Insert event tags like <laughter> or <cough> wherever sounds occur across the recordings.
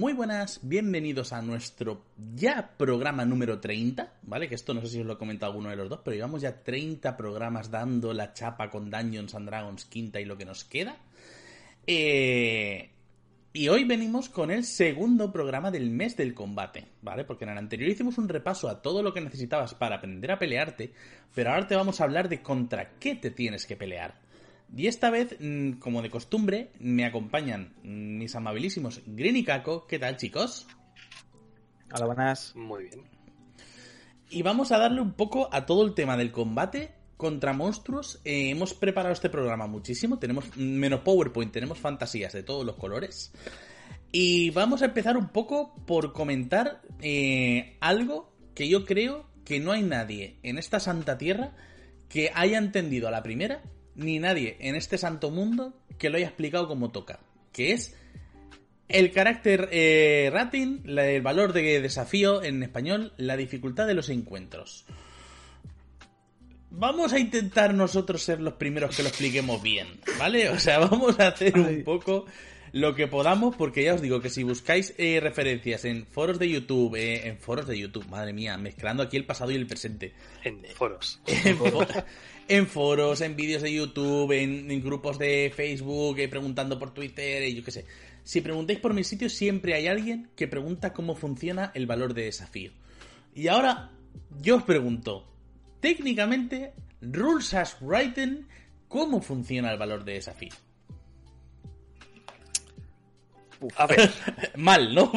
Muy buenas, bienvenidos a nuestro ya programa número 30, ¿vale? Que esto no sé si os lo he comentado alguno de los dos, pero llevamos ya 30 programas dando la chapa con Dungeons and Dragons quinta y lo que nos queda. Eh, y hoy venimos con el segundo programa del mes del combate, ¿vale? Porque en el anterior hicimos un repaso a todo lo que necesitabas para aprender a pelearte, pero ahora te vamos a hablar de contra qué te tienes que pelear. Y esta vez, mm, como de costumbre, me acompañan mis amabilísimos Green y Caco. ¿Qué tal, chicos? Hola, buenas. Muy bien. Y vamos a darle un poco a todo el tema del combate contra monstruos. Eh, hemos preparado este programa muchísimo. Tenemos menos PowerPoint, tenemos fantasías de todos los colores. Y vamos a empezar un poco por comentar eh, algo que yo creo que no hay nadie en esta santa tierra que haya entendido a la primera ni nadie en este santo mundo que lo haya explicado como toca. Que es el carácter eh, rating, el valor de desafío en español, la dificultad de los encuentros. Vamos a intentar nosotros ser los primeros que lo expliquemos bien, ¿vale? O sea, <laughs> vamos a hacer un poco lo que podamos, porque ya os digo que si buscáis eh, referencias en foros de YouTube, eh, en foros de YouTube, madre mía, mezclando aquí el pasado y el presente. En foros. en, foros, <laughs> en vídeos de YouTube, en, grupos de Facebook, eh, preguntando por Twitter, y yo qué sé. Si preguntáis por mi sitio, siempre hay alguien que pregunta cómo funciona el valor de desafío. Y ahora, yo os pregunto, técnicamente, Rules as Written, ¿cómo funciona el valor de desafío? A ver. <laughs> Mal, ¿no?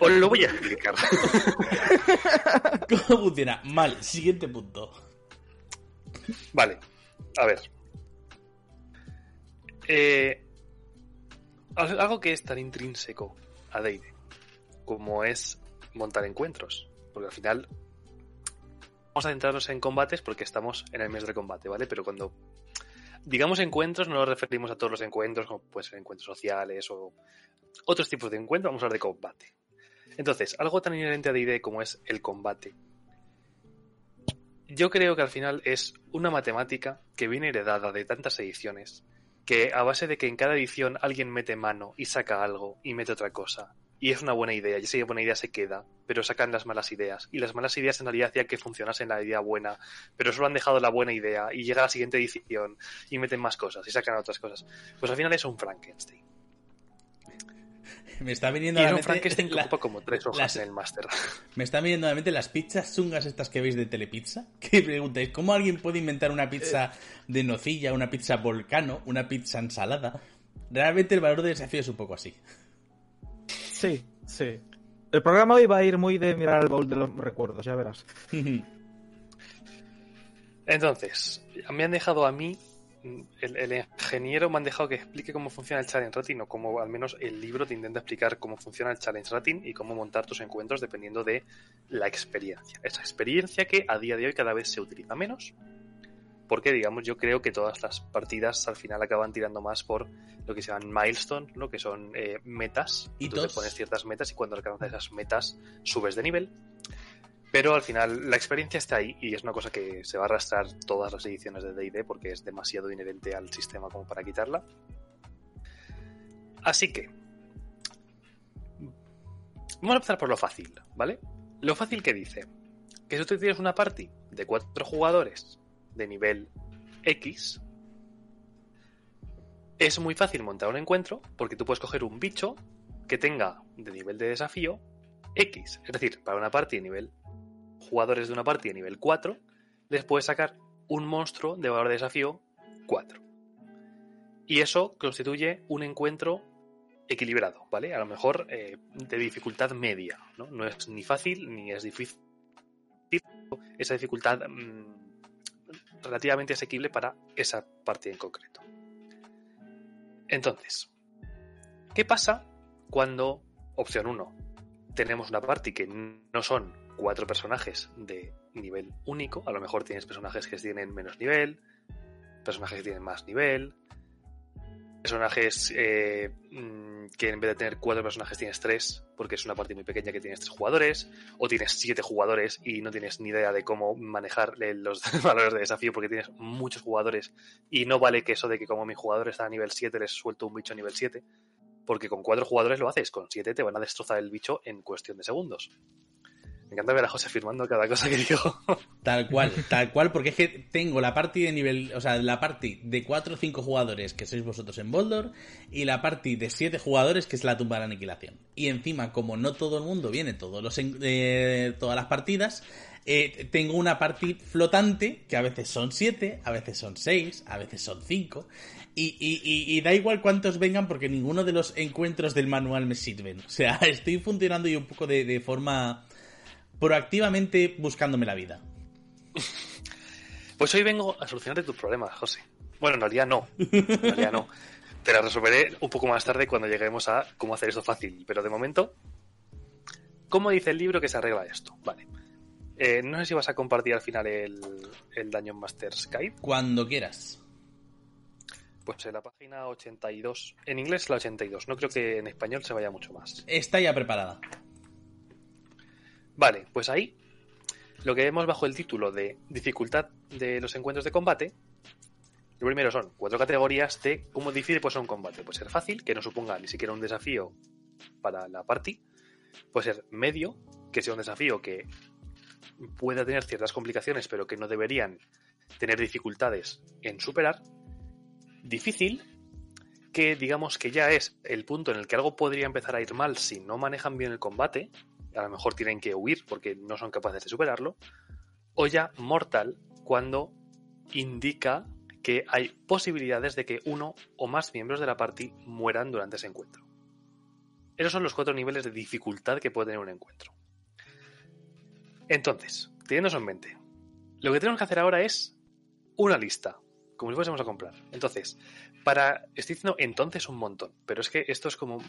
Os lo voy a explicar. <laughs> ¿Cómo funciona? Mal. Siguiente punto. Vale. A ver. Eh, algo que es tan intrínseco a Deide como es montar encuentros. Porque al final vamos a centrarnos en combates porque estamos en el mes de combate, ¿vale? Pero cuando digamos encuentros, no nos referimos a todos los encuentros, como pueden ser encuentros sociales o otros tipos de encuentros, vamos a hablar de combate. Entonces, algo tan inherente a D&D como es el combate. Yo creo que al final es una matemática que viene heredada de tantas ediciones, que a base de que en cada edición alguien mete mano y saca algo y mete otra cosa, y es una buena idea, y esa buena idea se queda, pero sacan las malas ideas. Y las malas ideas en realidad hacían que funcionase la idea buena, pero solo han dejado la buena idea y llega la siguiente edición y meten más cosas y sacan otras cosas. Pues al final es un Frankenstein. <laughs> Me está viniendo a la mente. Frankenstein como tres hojas en el máster. <laughs> Me está viniendo a la mente las pizzas chungas estas que veis de Telepizza. <laughs> Que preguntáis, ¿cómo alguien puede inventar una pizza eh. de nocilla, una pizza volcano, una pizza ensalada? Realmente el valor de desafío es un poco así. Sí, sí. El programa hoy va a ir muy de mirar el baúl de los recuerdos, ya verás. Entonces, me han dejado a mí, el, ingeniero me han dejado que explique cómo funciona el challenge rating, o cómo al menos el libro te intenta explicar cómo funciona el challenge rating y cómo montar tus encuentros dependiendo de la experiencia. Esa experiencia que a día de hoy cada vez se utiliza menos, porque digamos yo creo que todas las partidas al final acaban tirando más por lo que se llaman milestones, lo que son eh, metas. Y tú te pones ciertas metas y cuando alcanzas esas metas subes de nivel. Pero al final la experiencia está ahí y es una cosa que se va a arrastrar todas las ediciones de D&D porque es demasiado inherente al sistema como para quitarla. Así que vamos a empezar por lo fácil, ¿vale? Lo fácil que dice que si tú tienes una party de cuatro jugadores de nivel X, es muy fácil montar un encuentro porque tú puedes coger un bicho que tenga de nivel de desafío X. Es decir, para una party de nivel jugadores de una party de nivel 4, les puedes sacar un monstruo de valor de desafío 4. Y eso constituye un encuentro equilibrado, ¿vale? A lo mejor eh, de dificultad media, ¿no? No es ni fácil ni es difícil. Esa dificultad mm, relativamente asequible para esa partida en concreto. Entonces, ¿qué pasa cuando, opción 1, tenemos una party que no son cuatro personajes de nivel único? A lo mejor tienes personajes que tienen menos nivel, personajes que tienen más nivel, personajes eh, mm, que en vez de tener cuatro personajes tienes tres, porque es una partida muy pequeña que tienes tres jugadores, o tienes siete jugadores y no tienes ni idea de cómo manejar los <laughs> valores de desafío porque tienes muchos jugadores y no vale que eso de que como mi jugador está a nivel 7 les suelto un bicho a nivel 7, porque con cuatro jugadores lo haces, con siete te van a destrozar el bicho en cuestión de segundos. Me encanta ver a José firmando cada cosa que digo. <laughs> Tal cual, tal cual, porque es que tengo la party de nivel, o sea, la party de 4 o 5 jugadores que sois vosotros en Boldor y la party de 7 jugadores que es la tumba de la aniquilación. Y encima, como no todo el mundo viene todos los eh, todas las partidas, eh, tengo una party flotante que a veces son 7, a veces son 6, a veces son 5. Y, da igual cuántos vengan porque ninguno de los encuentros del manual me sirven. O sea, <laughs> estoy funcionando yo un poco de, de forma proactivamente buscándome la vida. Pues hoy vengo a solucionarte tus problemas, José. Bueno, en realidad no. En realidad no. Te la resolveré un poco más tarde cuando lleguemos a cómo hacer esto fácil. Pero de momento, ¿cómo dice el libro que se arregla esto? Vale. Eh, no sé si vas a compartir al final el, el Dungeon Master's Guide. Cuando quieras. Pues en la página 82. En inglés la 82. No creo que en español se vaya mucho más. Está ya preparada. Vale, pues ahí lo que vemos bajo el título de dificultad de los encuentros de combate. Lo primero son cuatro categorías de cómo difícil puede ser un combate. Puede ser fácil, que no suponga ni siquiera un desafío para la party. Puede ser medio, que sea un desafío que pueda tener ciertas complicaciones, pero que no deberían tener dificultades en superar. Difícil, que digamos que ya es el punto en el que algo podría empezar a ir mal si no manejan bien el combate, a lo mejor tienen que huir porque no son capaces de superarlo, o ya mortal cuando indica que hay posibilidades de que uno o más miembros de la party mueran durante ese encuentro. Esos son los cuatro niveles de dificultad que puede tener un encuentro. Entonces, teniendo eso en mente, lo que tenemos que hacer ahora es una lista, como si fuésemos a comprar. Entonces, para. Estoy diciendo entonces un montón, pero es que esto es como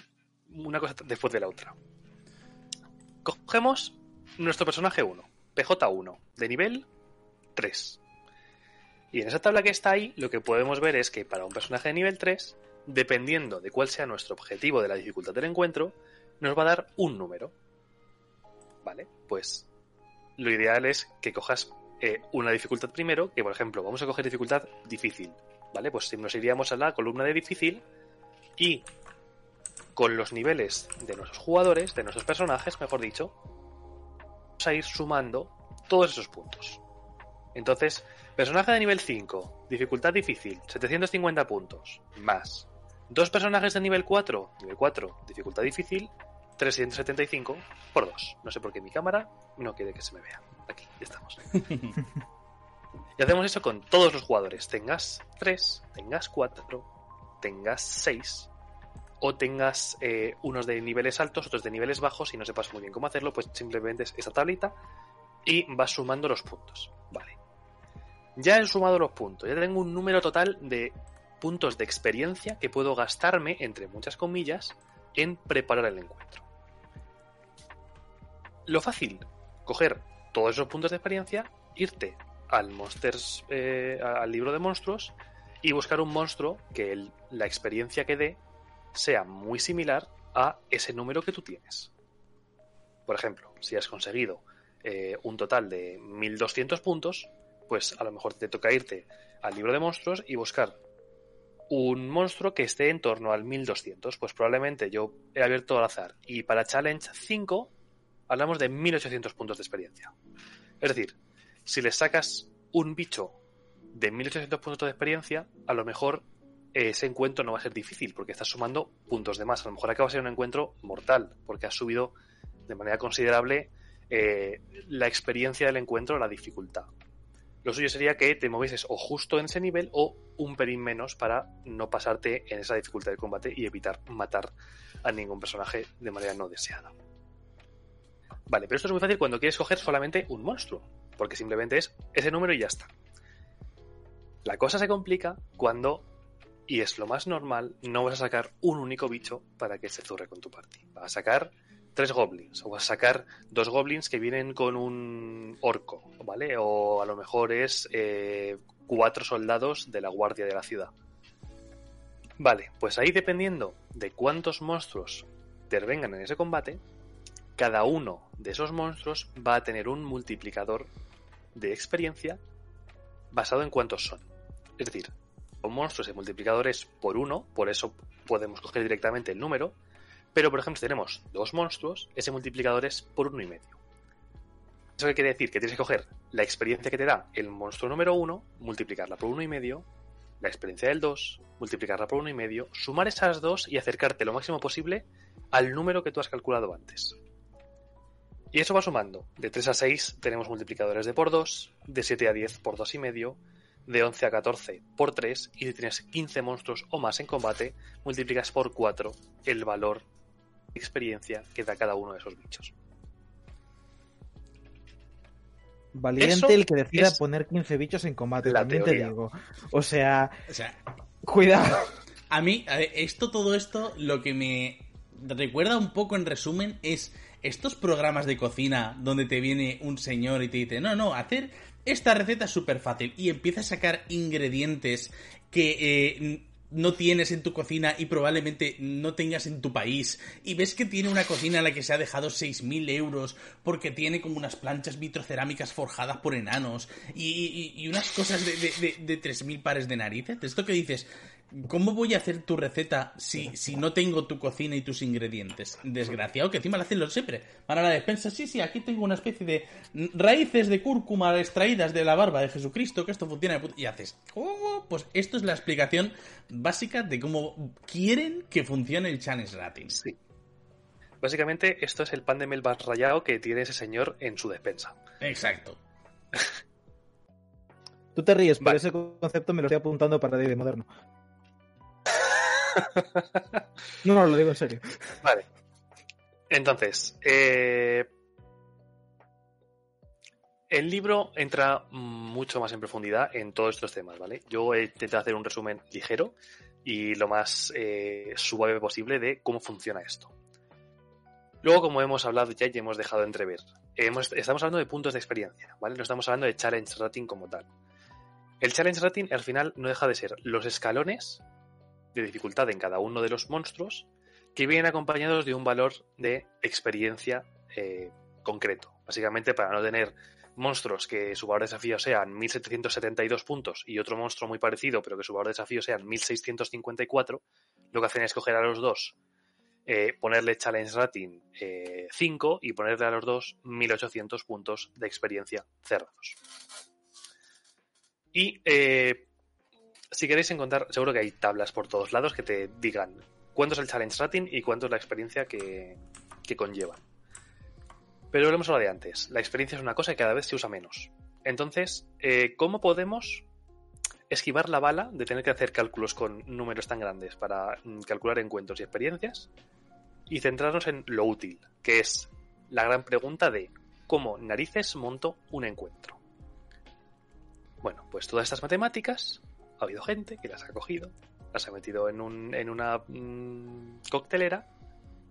una cosa después de la otra. Cogemos nuestro personaje 1, PJ1, de nivel 3. Y en esa tabla que está ahí, lo que podemos ver es que para un personaje de nivel 3, dependiendo de cuál sea nuestro objetivo de la dificultad del encuentro, nos va a dar un número. ¿Vale? Pues lo ideal es que cojas eh, una dificultad primero, que por ejemplo, vamos a coger dificultad difícil. ¿Vale? Pues nos iríamos a la columna de difícil y con los niveles de nuestros jugadores, de nuestros personajes, mejor dicho, vamos a ir sumando todos esos puntos. Entonces, personaje de nivel 5, dificultad difícil, 750 puntos, más. Dos personajes de nivel 4, nivel 4, dificultad difícil, 375 por 2. No sé por qué mi cámara no quiere que se me vea. Aquí, ya estamos. <laughs> y hacemos eso con todos los jugadores. Tengas 3, tengas 4, tengas 6, o tengas eh, unos de niveles altos, otros de niveles bajos y no sepas muy bien cómo hacerlo, pues simplemente es esa tablita y vas sumando los puntos. Vale. Ya he sumado los puntos, ya tengo un número total de puntos de experiencia que puedo gastarme, entre muchas comillas, en preparar el encuentro. Lo fácil, coger todos esos puntos de experiencia, irte al Monsters, eh, al libro de monstruos y buscar un monstruo que la experiencia que dé sea muy similar a ese número que tú tienes. Por ejemplo, si has conseguido eh, un total de 1200 puntos, pues a lo mejor te toca irte al libro de monstruos y buscar un monstruo que esté en torno al 1200. Pues probablemente yo he abierto al azar y para Challenge 5 hablamos de 1800 puntos de experiencia. Es decir, si le sacas un bicho de 1800 puntos de experiencia, a lo mejor ese encuentro no va a ser difícil porque estás sumando puntos de más. A lo mejor acaba ser un encuentro mortal porque has subido de manera considerable eh, la experiencia del encuentro, la dificultad. Lo suyo sería que te movieses o justo en ese nivel o un pelín menos para no pasarte en esa dificultad de combate y evitar matar a ningún personaje de manera no deseada. Vale, pero esto es muy fácil cuando quieres coger solamente un monstruo, porque simplemente es ese número y ya está. La cosa se complica cuando y es lo más normal, no vas a sacar un único bicho para que se zurre con tu party. Vas a sacar tres goblins, o vas a sacar dos goblins que vienen con un orco, ¿vale? O a lo mejor es eh, cuatro soldados de la guardia de la ciudad. Vale, pues ahí dependiendo de cuántos monstruos intervengan en ese combate, cada uno de esos monstruos va a tener un multiplicador de experiencia basado en cuántos son. Es decir, monstruos y multiplicadores por uno, por eso podemos coger directamente el número. Pero, por ejemplo, si tenemos dos monstruos, ese multiplicador es por uno y medio. ¿Eso qué quiere decir? Que tienes que coger la experiencia que te da el monstruo número uno, multiplicarla por uno y medio, la experiencia del 2, multiplicarla por uno y medio, sumar esas dos y acercarte lo máximo posible al número que tú has calculado antes. Y eso va sumando. De 3 a 6 tenemos multiplicadores de por 2, de 7 a 10 por 2 y medio, de 11 a 14 por 3 y si tienes 15 monstruos o más en combate, multiplicas por 4 el valor de experiencia que da cada uno de esos bichos. Valiente Eso el que decida poner 15 bichos en combate, la también te teoría. digo. O sea, O sea, cuidado. a mí, a ver, esto, todo esto, lo que me recuerda un poco en resumen es estos programas de cocina donde te viene un señor y te dice, no, no, hacer esta receta es súper fácil y empieza a sacar ingredientes que eh, no tienes en tu cocina y probablemente no tengas en tu país y ves que tiene una cocina en la que se ha dejado 6.000 euros porque tiene como unas planchas vitrocerámicas forjadas por enanos y, unas cosas de, de, de- de 3.000 pares de narices. Esto que dices, ¿cómo voy a hacer tu receta si, si no tengo tu cocina y tus ingredientes? Desgraciado que encima lo hacen los siempre. Van a la despensa, sí, sí, aquí tengo una especie de raíces de cúrcuma extraídas de la barba de Jesucristo, que esto funciona de put- Y haces, ¿cómo? Pues esto es la explicación básica de cómo quieren que funcione el Challenge Rating. Sí. Básicamente, esto es el pan de melvas rallado que tiene ese señor en su despensa. Exacto. <laughs> Tú te ríes, pero Vale. ese concepto me lo estoy apuntando para D&D moderno. No, <laughs> no, lo digo en serio. Vale. Entonces, eh, el libro entra mucho más en profundidad en todos estos temas, ¿vale? Yo he intentado hacer un resumen ligero y lo más eh, suave posible de cómo funciona esto. Luego, como hemos hablado ya y hemos dejado entrever, hemos- estamos hablando de puntos de experiencia, ¿vale? No estamos hablando de challenge rating como tal. El challenge rating al final no deja de ser los escalones de dificultad en cada uno de los monstruos que vienen acompañados de un valor de experiencia eh, concreto. Básicamente para no tener monstruos que su valor de desafío sean 1772 puntos y otro monstruo muy parecido pero que su valor de desafío sean 1654, lo que hacen es coger a los dos, eh, ponerle challenge rating eh, 5 y ponerle a los dos 1800 puntos de experiencia cerrados. Y eh, si queréis encontrar, seguro que hay tablas por todos lados que te digan cuánto es el challenge rating y cuánto es la experiencia que, que conlleva. Pero lo hemos hablado de antes. La experiencia es una cosa que cada vez se usa menos. Entonces, eh, ¿cómo podemos esquivar la bala de tener que hacer cálculos con números tan grandes para mm, calcular encuentros y experiencias? Y centrarnos en lo útil, que es la gran pregunta de cómo narices monto un encuentro. Bueno, pues todas estas matemáticas ha habido gente que las ha cogido, las ha metido en, un, en una mm, coctelera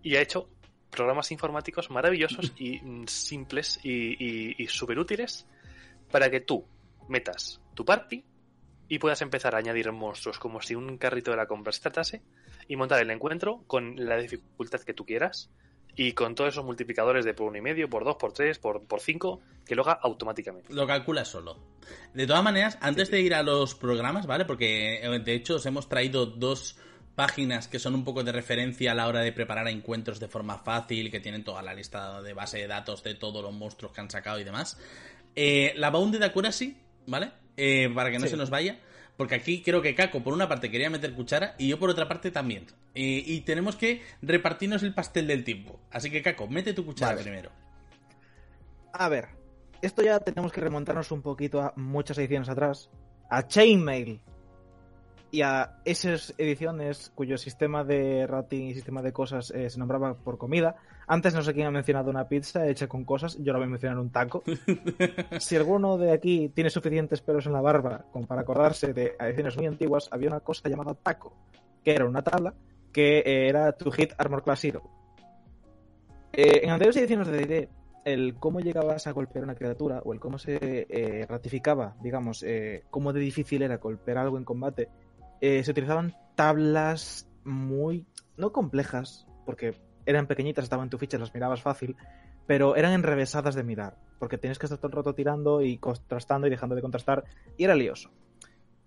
y ha hecho programas informáticos maravillosos y mm, simples y, y, y súper útiles para que tú metas tu party y puedas empezar a añadir monstruos como si un carrito de la compra se tratase y montar el encuentro con la dificultad que tú quieras y con todos esos multiplicadores de por uno y medio, por dos, por tres, por, por cinco, que lo haga automáticamente. Lo calcula solo. De todas maneras, antes de ir a los programas, ¿vale? Porque eh, de hecho os hemos traído dos páginas que son un poco de referencia a la hora de preparar encuentros de forma fácil, que tienen toda la lista de base de datos de todos los monstruos que han sacado y demás. Eh, la Bounded Accuracy, ¿vale? Eh, para que no Sí. se nos vaya. Porque aquí creo que Caco por una parte quería meter cuchara y yo por otra parte también. Eh, y tenemos que repartirnos el pastel del tiempo. Así que Caco, mete tu cuchara Vale. primero. A ver, esto ya tenemos que remontarnos un poquito a muchas ediciones atrás. A Chainmail. Y a esas ediciones cuyo sistema de rating y sistema de cosas eh, se nombraba por comida. Antes no sé quién ha mencionado una pizza hecha con cosas, yo la voy a mencionar un taco. <laughs> si alguno de aquí tiene suficientes pelos en la barba como para acordarse de ediciones muy antiguas, había una cosa llamada taco, que era una tabla que eh, era To Hit Armor Class Zero. Eh, en anteriores ediciones de D&D, el cómo llegabas a golpear una criatura o el cómo se eh, ratificaba, digamos, eh, cómo de difícil era golpear algo en combate, se utilizaban tablas muy, no complejas, porque eran pequeñitas, estaban en tu ficha, las mirabas fácil, pero eran enrevesadas de mirar, porque tienes que estar todo el rato tirando y contrastando y dejando de contrastar, y era lioso.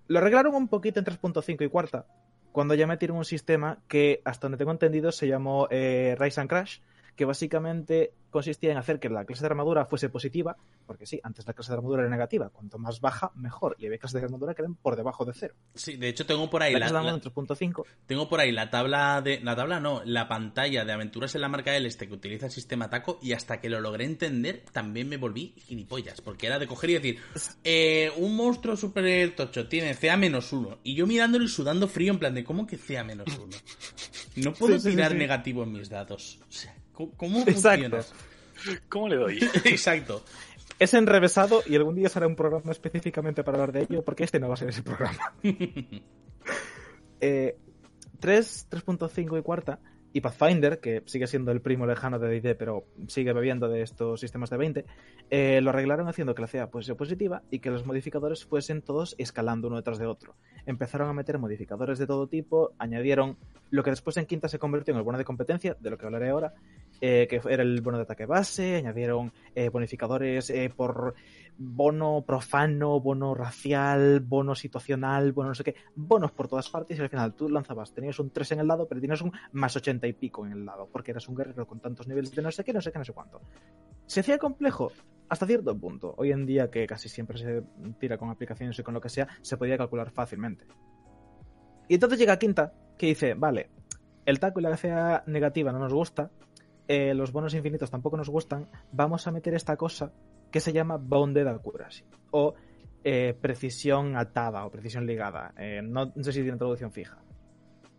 Lo arreglaron un poquito en 3.5 y cuarta, cuando ya metieron un sistema que, hasta donde tengo entendido, se llamó eh, Rise and Crash, que básicamente consistía en hacer que la clase de armadura fuese positiva, porque sí, antes la clase de armadura era negativa, cuanto más baja, mejor, y había clases de armadura que eran por debajo de cero. Sí, de hecho tengo por ahí La la, la- armadura en 3.5, tengo por ahí la tabla de la tabla no, la pantalla de aventuras en la marca del este que utiliza el sistema Taco y hasta que lo logré entender también me volví gilipollas, porque era de coger y decir, eh, un monstruo super tocho tiene CA-1 y yo mirándolo y sudando frío en plan de ¿cómo que CA-1? No puedo Sí, sí, sí, tirar sí. negativo en mis datos. O sea, ¿cómo, cómo Exacto. funciona? ¿Cómo le doy? <laughs> Exacto. es enrevesado y algún día será un programa específicamente para hablar de ello, porque este no va a ser ese programa. <laughs> Eh, 3, 3.5 y cuarta, y Pathfinder, que sigue siendo el primo lejano de D&D, pero sigue bebiendo de estos sistemas de 20, eh, lo arreglaron haciendo que la CA fuese positiva y que los modificadores fuesen todos escalando uno detrás de otro. Empezaron a meter modificadores de todo tipo, añadieron lo que después en quinta se convirtió en el bono de competencia, de lo que hablaré ahora, eh, que era el bono de ataque base, añadieron eh, bonificadores eh, por bono profano, bono racial, bono situacional, bono no sé qué, bonos por todas partes y al final tú lanzabas, tenías un 3 en el lado, pero tenías un más 80 y pico en el lado, porque eras un guerrero con tantos niveles de no sé qué, no sé qué, no sé cuánto. Se hacía complejo hasta cierto punto. Hoy en día, que casi siempre se tira con aplicaciones y con lo que sea, se podía calcular fácilmente. Y entonces llega Quinta, que dice, vale, el taco y la CA negativa no nos gusta, eh, los bonos infinitos tampoco nos gustan, vamos a meter esta cosa que se llama Bounded Accuracy, o eh, precisión atada o precisión ligada. Eh, no, sé si tiene traducción fija.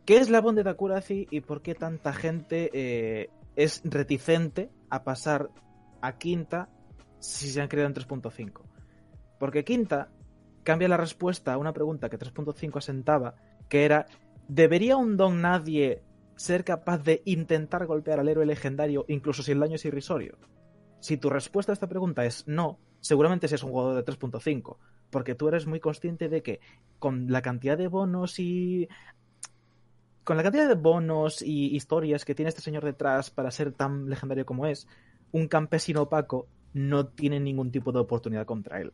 ¿Qué es la Bounded Accuracy y por qué tanta gente es reticente a pasar a quinta si se han creado en 3.5? Porque quinta cambia la respuesta a una pregunta que 3.5 asentaba, que era, ¿debería un don nadie ser capaz de intentar golpear al héroe legendario incluso si el daño es irrisorio? Si tu respuesta a esta pregunta es no, seguramente seas un jugador de 3.5, porque tú eres muy consciente de que con la cantidad de bonos y con la cantidad de bonos y historias que tiene este señor detrás para ser tan legendario como es, un campesino opaco no tiene ningún tipo de oportunidad contra él.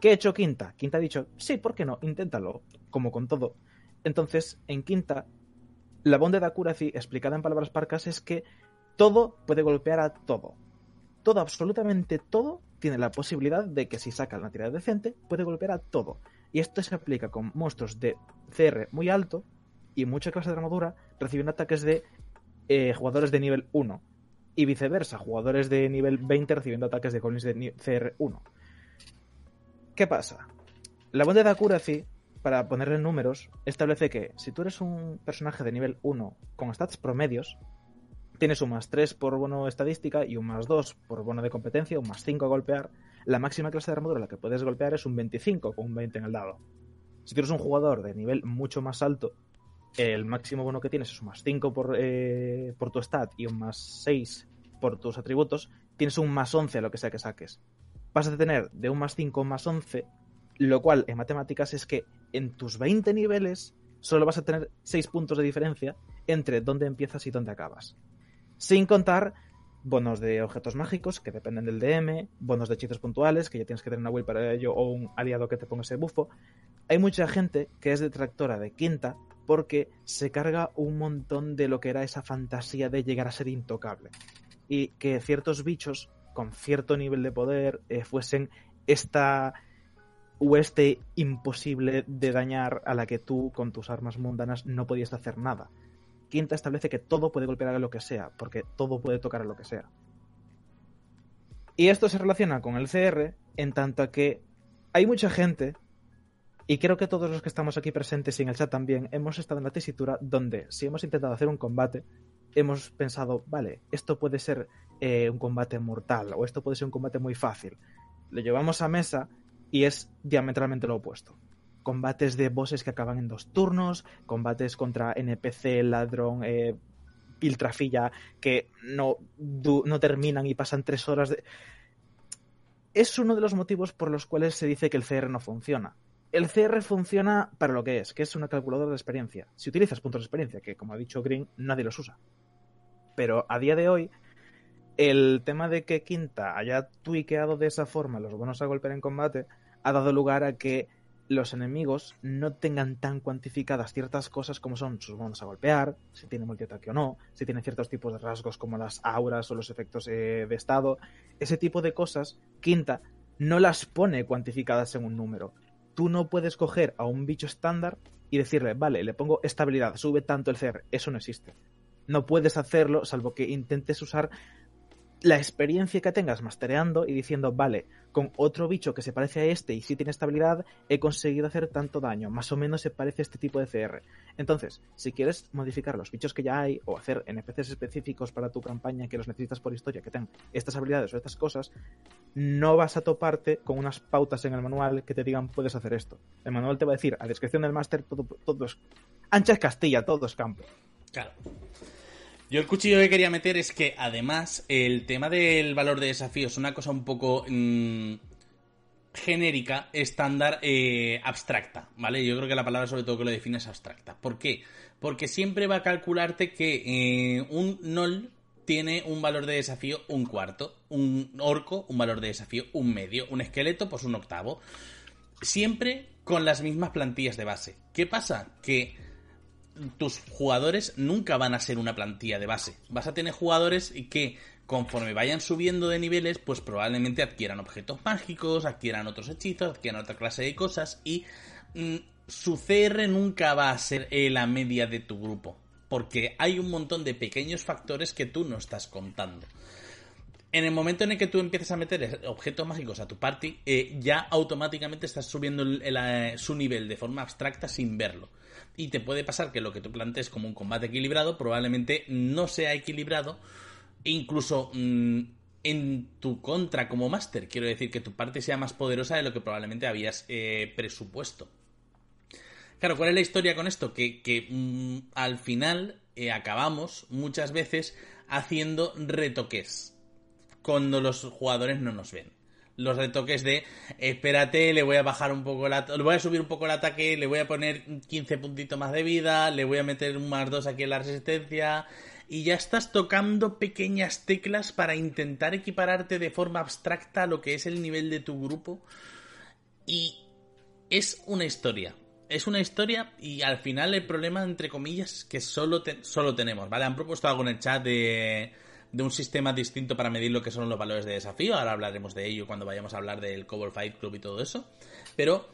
¿Qué ha hecho Quinta? Quinta ha dicho, sí, ¿por qué no? Inténtalo, como con todo. Entonces, en Quinta, la bondad de accuracy, explicada en palabras parcas, es que todo puede golpear a todo. Todo, absolutamente todo, tiene la posibilidad de que si saca una tirada decente, puede golpear a todo. Y esto se aplica con monstruos de CR muy alto y mucha clase de armadura recibiendo ataques de eh, jugadores de nivel 1. Y viceversa, jugadores de nivel 20 recibiendo ataques de goblins de ni- CR1. ¿Qué pasa? La bondad de accuracy, para ponerle números, establece que si tú eres un personaje de nivel 1 con stats promedios, tienes un más 3 por bono estadística y un más 2 por bono de competencia, un más 5 a golpear. La máxima clase de armadura a la que puedes golpear es un 25 con un 20 en el dado. Si tú eres un jugador de nivel mucho más alto, el máximo bono que tienes es un más 5 por, eh, por tu stat y un más 6 por tus atributos, tienes un más 11 a lo que sea que saques. Vas a tener de un más 5 a un más 11, lo cual en matemáticas es que en tus 20 niveles solo vas a tener 6 puntos de diferencia entre dónde empiezas y dónde acabas. Sin contar bonos de objetos mágicos que dependen del DM, bonos de hechizos puntuales, que ya tienes que tener una will para ello o un aliado que te ponga ese bufo. Hay mucha gente que es detractora de Quinta porque se carga un montón de lo que era esa fantasía de llegar a ser intocable. Y que ciertos bichos con cierto nivel de poder eh, fuesen esta hueste imposible de dañar a la que tú con tus armas mundanas no podías hacer nada. Quinta establece que todo puede golpear a lo que sea, porque todo puede tocar a lo que sea. Y esto se relaciona con el CR en tanto a que hay mucha gente, y creo que todos los que estamos aquí presentes y en el chat también, hemos estado en la tesitura donde si hemos intentado hacer un combate, hemos pensado, vale, esto puede ser eh, un combate mortal o esto puede ser un combate muy fácil. Lo llevamos a mesa y es diametralmente lo opuesto combates de bosses que acaban en dos turnos, combates contra NPC, ladrón, eh, piltrafilla, que no, no terminan y pasan tres horas de... Es uno de los motivos por los cuales se dice que el CR no funciona. El CR funciona para lo que es, que es una calculadora de experiencia. Si utilizas puntos de experiencia, que como ha dicho Green, nadie los usa. Pero a día de hoy, el tema de que Quinta haya tuiqueado de esa forma los bonos a golpear en combate ha dado lugar a que los enemigos no tengan tan cuantificadas ciertas cosas como son sus bonos a golpear, si tiene multiataque o no, si tiene ciertos tipos de rasgos como las auras o los efectos eh, de estado. Ese tipo de cosas, Quinta no las pone cuantificadas en un número. Tú no puedes coger a un bicho estándar y decirle, vale, le pongo estabilidad, sube tanto el CR. Eso no existe. No puedes hacerlo salvo que intentes usar la experiencia que tengas mastereando y diciendo, vale, con otro bicho que se parece a este y sí tiene estabilidad, he conseguido hacer tanto daño. Más o menos se parece a este tipo de CR. Entonces, si quieres modificar los bichos que ya hay o hacer NPCs específicos para tu campaña que los necesitas por historia, que tengan estas habilidades o estas cosas, no vas a toparte con unas pautas en el manual que te digan puedes hacer esto. El manual te va a decir, a descripción del máster, todo, todo es ancha es Castilla, todo es campo. Claro. Yo el cuchillo que quería meter es que además el tema del valor de desafío es una cosa un poco mm, genérica, estándar, eh, abstracta, ¿vale? Yo creo que la palabra sobre todo que lo define es abstracta. ¿Por qué? Porque siempre va a calcularte que eh, un null tiene un valor de desafío un cuarto, un orco un valor de desafío un medio, un esqueleto pues un octavo. Siempre con las mismas plantillas de base. ¿Qué pasa? Que tus jugadores nunca van a ser una plantilla de base. Vas a tener jugadores que conforme vayan subiendo de niveles, pues probablemente adquieran objetos mágicos, adquieran otros hechizos, adquieran otra clase de cosas y mm, su CR nunca va a ser eh, la media de tu grupo. Porque hay un montón de pequeños factores que tú no estás contando. En el momento en el que tú empiezas a meter objetos mágicos a tu party, eh, ya automáticamente estás subiendo su nivel de forma abstracta sin verlo y te puede pasar que lo que tú plantees como un combate equilibrado probablemente no sea equilibrado e incluso mm, en tu contra como máster. Quiero decir que tu parte sea más poderosa de lo que probablemente habías eh, presupuesto. Claro, ¿cuál es la historia con esto? Que, mm, al final eh, acabamos muchas veces haciendo retoques cuando los jugadores no nos ven los retoques de espérate, le voy a bajar un poco le voy a subir un poco el ataque, le voy a poner 15 puntitos más de vida, le voy a meter un más 2 aquí en la resistencia y ya estás tocando pequeñas teclas para intentar equipararte de forma abstracta a lo que es el nivel de tu grupo y es una historia. Es una historia y al final el problema, entre comillas, que solo, solo tenemos, ¿vale? Han propuesto algo en el chat de de un sistema distinto para medir lo que son los valores de desafío. Ahora hablaremos de ello cuando vayamos a hablar del Cobalt Fight Club y todo eso. Pero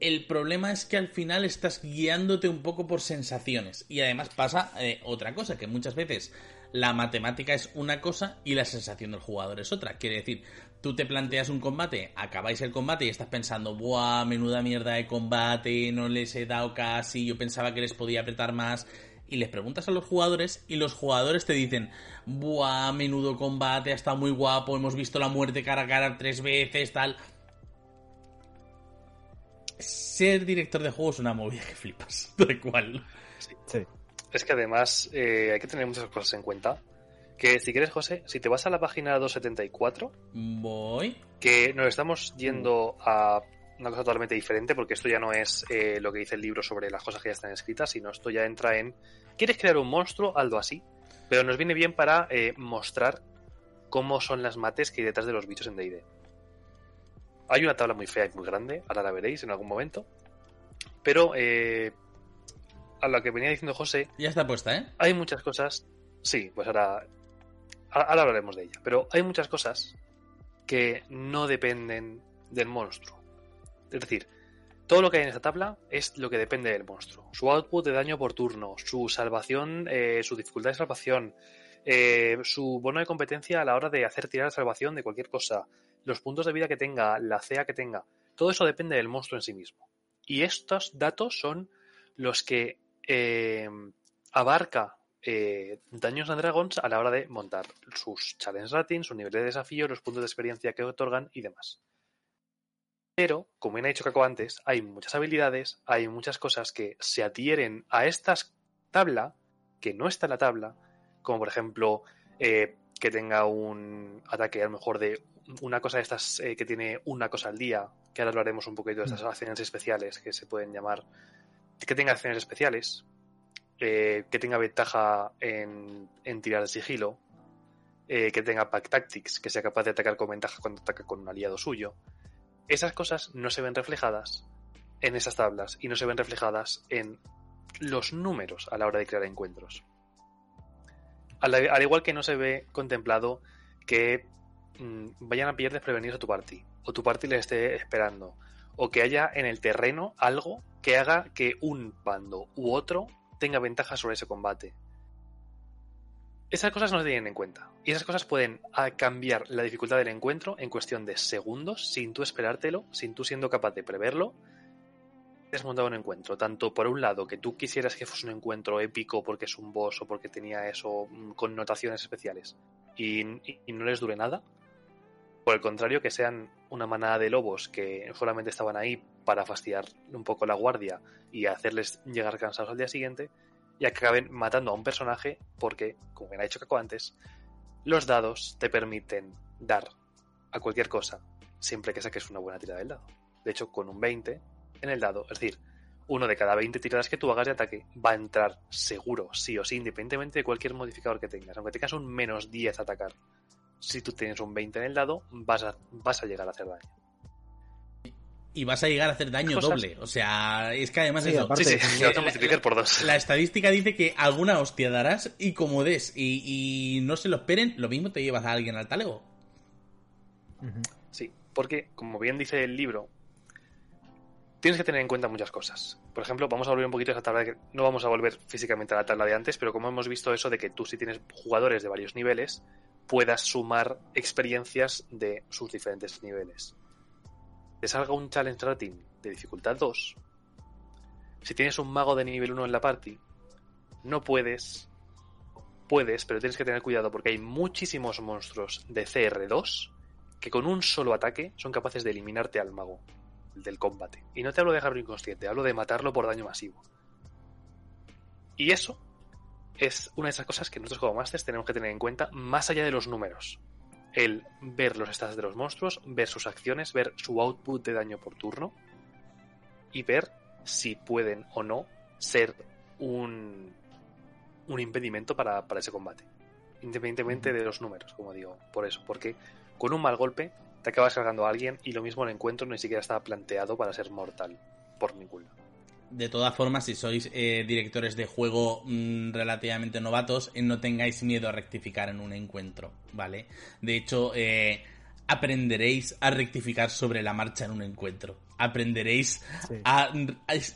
el problema es que al final estás guiándote un poco por sensaciones. Y además pasa eh, otra cosa, que muchas veces la matemática es una cosa y la sensación del jugador es otra. Quiere decir, tú te planteas un combate, acabáis el combate y estás pensando, ¡buah, menuda mierda de combate! No les he dado casi, yo pensaba que les podía apretar más y les preguntas a los jugadores y los jugadores te dicen, buah, menudo combate, ha estado muy guapo, hemos visto la muerte cara a cara tres veces, tal. Ser director de juegos es una movida que flipas, <laughs> da igual. Sí. Es que además eh, hay que tener muchas cosas en cuenta. Que si quieres, José, si te vas a la página 274, voy. Que nos estamos yendo a una cosa totalmente diferente, porque esto ya no es eh, lo que dice el libro sobre las cosas que ya están escritas, sino esto ya entra en, ¿quieres crear un monstruo? Algo así. Pero nos viene bien para eh, mostrar cómo son las mates que hay detrás de los bichos en D&D. Hay una tabla muy fea y muy grande, ahora la veréis en algún momento. Pero eh, a lo que venía diciendo José... Ya está puesta, ¿eh? Hay muchas cosas... Sí, pues ahora, ahora hablaremos de ella. Pero hay muchas cosas que no dependen del monstruo. Es decir, todo lo que hay en esta tabla es lo que depende del monstruo. Su output de daño por turno, su salvación, eh, su dificultad de salvación, eh, su bono de competencia a la hora de hacer tirar salvación de cualquier cosa, los puntos de vida que tenga, la CA que tenga. Todo eso depende del monstruo en sí mismo. Y estos datos son los que eh, abarca Daños and Dragons a la hora de montar sus challenge ratings, su nivel de desafío, los puntos de experiencia que otorgan y demás. Pero, como bien ha dicho Caco antes, hay muchas habilidades, hay muchas cosas que se adhieren a esta tabla, que no está en la tabla, como por ejemplo eh, que tenga un ataque a lo mejor de una cosa de estas eh, que tiene una cosa al día, que ahora hablaremos un poquito de estas mm. acciones especiales que se pueden llamar, que tenga acciones especiales, eh, que tenga ventaja en, en tirar el sigilo, que tenga pack tactics, que sea capaz de atacar con ventaja cuando ataca con un aliado suyo esas cosas no se ven reflejadas en esas tablas y no se ven reflejadas en los números a la hora de crear encuentros. Al, al igual que no se ve contemplado que mm, vayan a pillar desprevenidos a tu party, o tu party les esté esperando, o que haya en el terreno algo que haga que un bando u otro tenga ventaja sobre ese combate. Esas cosas no se tienen en cuenta. Y esas cosas pueden ah, cambiar la dificultad del encuentro en cuestión de segundos, sin tú esperártelo, sin tú siendo capaz de preverlo. Has montado un encuentro, tanto por un lado que tú quisieras que fuese un encuentro épico porque es un boss o porque tenía eso, mm, connotaciones especiales, y, y no les dure nada. Por el contrario, que sean una manada de lobos que solamente estaban ahí para fastidiar un poco la guardia y hacerles llegar cansados al día siguiente, y acaben matando a un personaje porque, como bien ha dicho Caco antes, los dados te permiten dar a cualquier cosa siempre que saques una buena tirada del dado. De hecho, con un 20 en el dado, es decir, uno de cada 20 tiradas que tú hagas de ataque va a entrar seguro, sí o sí, independientemente de cualquier modificador que tengas. Aunque tengas un menos 10 a atacar, si tú tienes un 20 en el dado, vas a, vas a llegar a hacer daño y vas a llegar a hacer daño doble. O sea, es que además eso. sí, sí, <laughs> a multiplicar por dos. La estadística dice que alguna hostia darás y como des y, no se lo esperen, lo mismo te llevas a alguien al talego. Sí, porque, como bien dice el libro, tienes que tener en cuenta muchas cosas. Por ejemplo, vamos a volver un poquito a esa tabla que no vamos a volver físicamente a la tabla de antes, pero como hemos visto eso de que tú si tienes jugadores de varios niveles, puedas sumar experiencias de sus diferentes niveles te salga un challenge rating de dificultad 2, si tienes un mago de nivel 1 en la party, no puedes, puedes, pero tienes que tener cuidado porque hay muchísimos monstruos de CR2 que con un solo ataque son capaces de eliminarte al mago del combate. Y no te hablo de dejarlo inconsciente, hablo de matarlo por daño masivo. Y eso es una de esas cosas que nosotros como Masters tenemos que tener en cuenta más allá de los números el ver los stats de los monstruos, ver sus acciones, ver su output de daño por turno y ver si pueden o no ser un, un impedimento para, ese combate. Independientemente de los números, como digo. Por eso, porque con un mal golpe te acabas cargando a alguien y lo mismo el encuentro ni siquiera estaba planteado para ser mortal por ningún lado de todas formas, si sois eh, directores de juego mm, relativamente novatos, eh, no tengáis miedo a rectificar en un encuentro, ¿vale? De hecho, eh, aprenderéis a rectificar sobre la marcha en un encuentro. Aprenderéis a,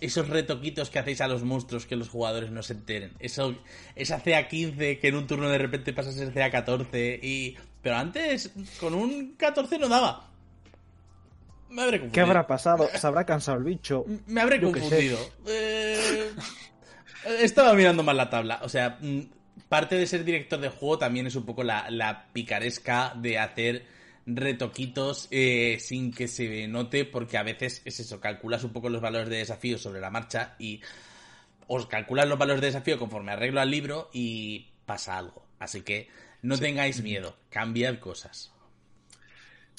esos retoquitos que hacéis a los monstruos que los jugadores no se enteren. Eso, esa CA15 que en un turno de repente pasa a ser CA14 y... Pero antes con un 14 no daba. Me habré confundido. ¿Qué habrá pasado? ¿Se habrá cansado el bicho? Me habré confundido. Eh, estaba mirando mal la tabla. O sea, mm, parte de ser director de juego también es un poco la, picaresca de hacer retoquitos eh, sin que se note, porque a veces es eso, calculas un poco los valores de desafío sobre la marcha y os calculas los valores de desafío conforme arreglo al libro y pasa algo. Así que no tengáis miedo, cambiad cosas.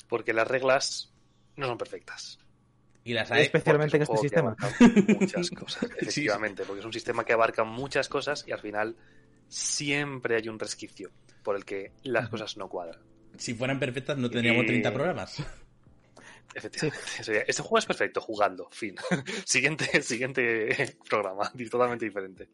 Porque las reglas no son perfectas. Y las hay especialmente en este sistema. Muchas <laughs> cosas, efectivamente, porque es un sistema que abarca muchas cosas y al final siempre hay un resquicio por el que las cosas no cuadran. Si fueran perfectas no tendríamos 30 programas. <laughs> Efectivamente. <laughs> Este juego es perfecto jugando, fin. siguiente, siguiente programa, totalmente diferente.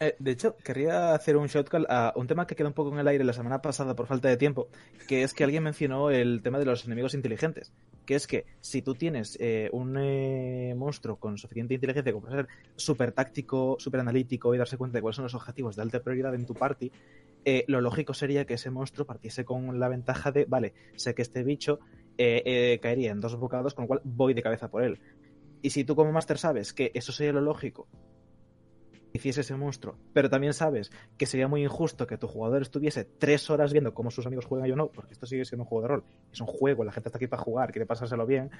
Eh, de hecho, querría hacer un shotcall a un tema que quedó un poco en el aire la semana pasada por falta de tiempo, que es que alguien mencionó el tema de los enemigos inteligentes. Que es que si tú tienes eh, un eh, monstruo con suficiente inteligencia como para ser súper táctico, súper analítico y darse cuenta de cuáles son los objetivos de alta prioridad en tu party, lo lógico sería que ese monstruo partiese con la ventaja de, vale, sé que este bicho caería en dos bocados, con lo cual voy de cabeza por él. Y si tú como máster sabes que eso sería lo lógico hiciese ese monstruo, pero también sabes que sería muy injusto que tu jugador estuviese tres horas viendo cómo sus amigos juegan y yo no, porque esto sigue siendo un juego de rol, es un juego, la gente está aquí para jugar, quiere pasárselo bien,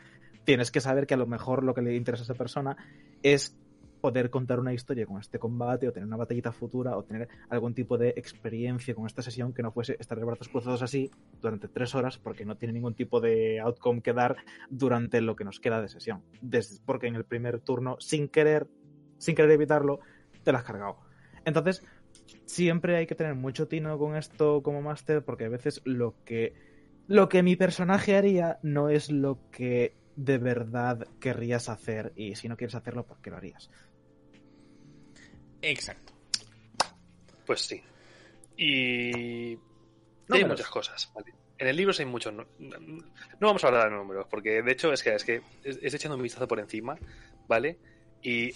tienes que saber que a lo mejor lo que le interesa a esa persona es poder contar una historia con este combate o tener una batallita futura o tener algún tipo de experiencia con esta sesión que no fuese estar de brazos cruzados así durante tres horas porque no tiene ningún tipo de outcome que dar durante lo que nos queda de sesión. porque en el primer turno, sin querer, sin querer evitarlo, te la has cargado. Entonces, siempre hay que tener mucho tino con esto como máster, porque a veces lo que, lo que mi personaje haría no es lo que de verdad querrías hacer y si no quieres hacerlo, ¿por qué lo harías? Exacto. Pues sí. Y. No, hay pero- muchas cosas, ¿vale? En el libro sí hay muchos. No, no vamos a hablar de números, porque de hecho es que, es que es, es echando un vistazo por encima, ¿vale? Y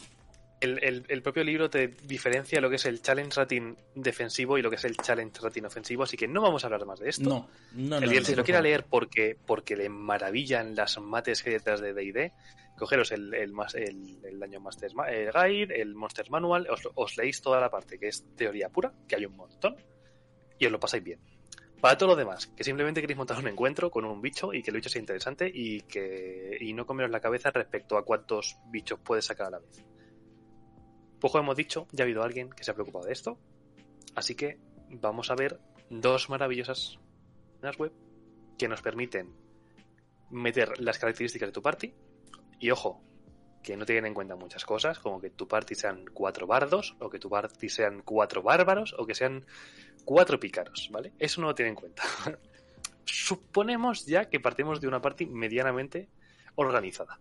el, el- el propio libro te diferencia lo que es el challenge rating defensivo y lo que es el challenge rating ofensivo, así que no vamos a hablar más de esto. No, no, no. el día no, si no. lo quiera leer porque, porque le maravillan las mates que hay detrás de D&D, cogeros el, el, mas- el, el Daño Masters Ma- el Guide, el Monsters Manual, os, os leéis toda la parte que es teoría pura, que hay un montón, y os lo pasáis bien. Para todo lo demás, que simplemente queréis montar un encuentro con un bicho y que el bicho sea interesante y que y no comeros la cabeza respecto a cuántos bichos puedes sacar a la vez. Como hemos dicho, ya ha habido alguien que se ha preocupado de esto, así que vamos a ver dos maravillosas páginas web que nos permiten meter las características de tu party. Y ojo que no tienen en cuenta muchas cosas como que tu party sean cuatro bardos o que tu party sean cuatro bárbaros o que sean cuatro pícaros vale eso no lo tiene en cuenta. <laughs> Suponemos ya que partimos de una party medianamente organizada.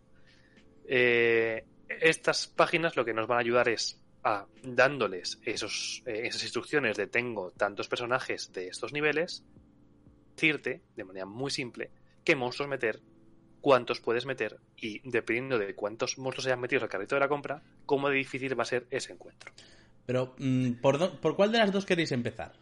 Eh, estas páginas lo que nos van a ayudar es a dándoles esos, eh, esas instrucciones de tengo tantos personajes de estos niveles decirte de manera muy simple qué monstruos meter, cuántos puedes meter y dependiendo de cuántos monstruos hayan metido al carrito de la compra, cómo de difícil va a ser ese encuentro. Pero, mm, ¿por, ¿por cuál de las dos queréis empezar?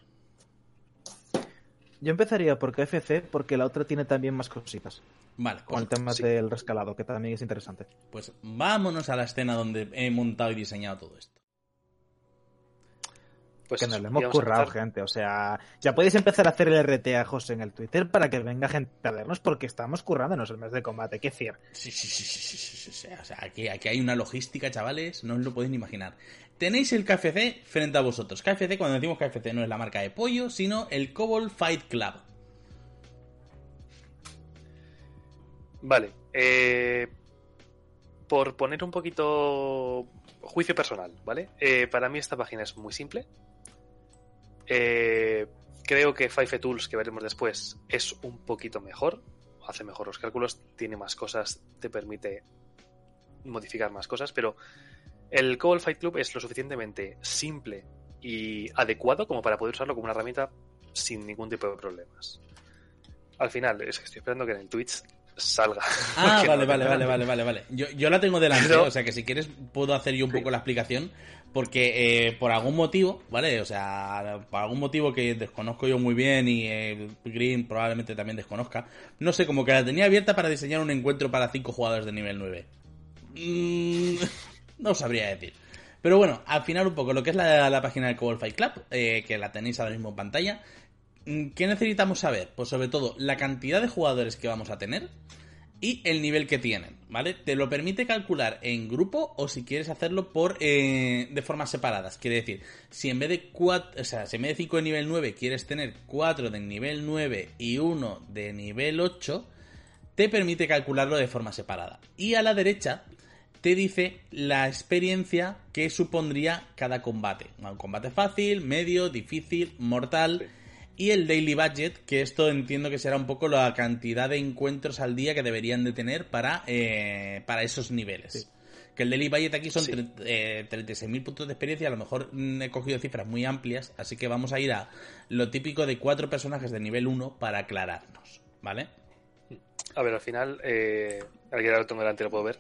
Yo empezaría por KFC porque la otra tiene también más cositas. Vale, Con el pues, tema sí. del rescalado, que también es interesante. pues vámonos a la escena donde he montado y diseñado todo esto. Pues que nos lo hemos currado, gente. O sea, ya podéis empezar a hacer el RT a José en el Twitter para que venga gente a vernos porque estamos currándonos el mes de combate. Qué sí, sí, sí, sí, sí, sí, sí. O sea, aquí, aquí hay una logística, chavales, no os lo podéis ni imaginar. Tenéis el KFC frente a vosotros. KFC, cuando decimos KFC, no es la marca de pollo, sino el Cobol Fight Club. Vale, eh, por poner un poquito juicio personal, ¿vale? Eh, para mí esta página es muy simple. Eh, creo que Five Tools, que veremos después, es un poquito mejor. Hace mejor los cálculos, tiene más cosas, te permite modificar más cosas, pero el Cobalt Fight Club es lo suficientemente simple y adecuado como para poder usarlo como una herramienta sin ningún tipo de problemas. Al final, es que estoy esperando que en el Twitch salga. Ah, <laughs> vale, vale, vale, vale, vale, vale. Yo, yo la tengo delante, Pero- o sea que si quieres puedo hacer yo un Sí. poco la explicación, porque eh, por algún motivo, ¿vale? O sea, por algún motivo que desconozco yo muy bien y eh, Green probablemente también desconozca, no sé, como que la tenía abierta para diseñar un encuentro para cinco jugadores de nivel 9. Mm, <laughs> no sabría decir. Pero bueno, al final un poco lo que es la, la página del Cobalt Fight Club, eh, que la tenéis ahora mismo en pantalla. Mm, ¿Qué necesitamos saber? Pues sobre todo la cantidad de jugadores que vamos a tener y el nivel que tienen, ¿vale? Te lo permite calcular en grupo o si quieres hacerlo por eh, de formas separadas. Quiere decir, si en vez de cuatro, o sea, si en vez de 5 de nivel 9 quieres tener 4 de nivel 9 y 1 de nivel 8, te permite calcularlo de forma separada. Y a la derecha te dice la experiencia que supondría cada combate. Un combate fácil, medio, difícil, mortal. Y el daily budget, que esto entiendo que será un poco la cantidad de encuentros al día que deberían de tener para, eh, para esos niveles. Sí. Que el daily budget aquí son Sí. eh, 36.000 puntos de experiencia, a lo mejor mm, he cogido cifras muy amplias, así que vamos a ir a lo típico de cuatro personajes de nivel 1 para aclararnos, ¿vale? A ver, al final, eh, alguien ahora lo tengo delante, lo puedo ver.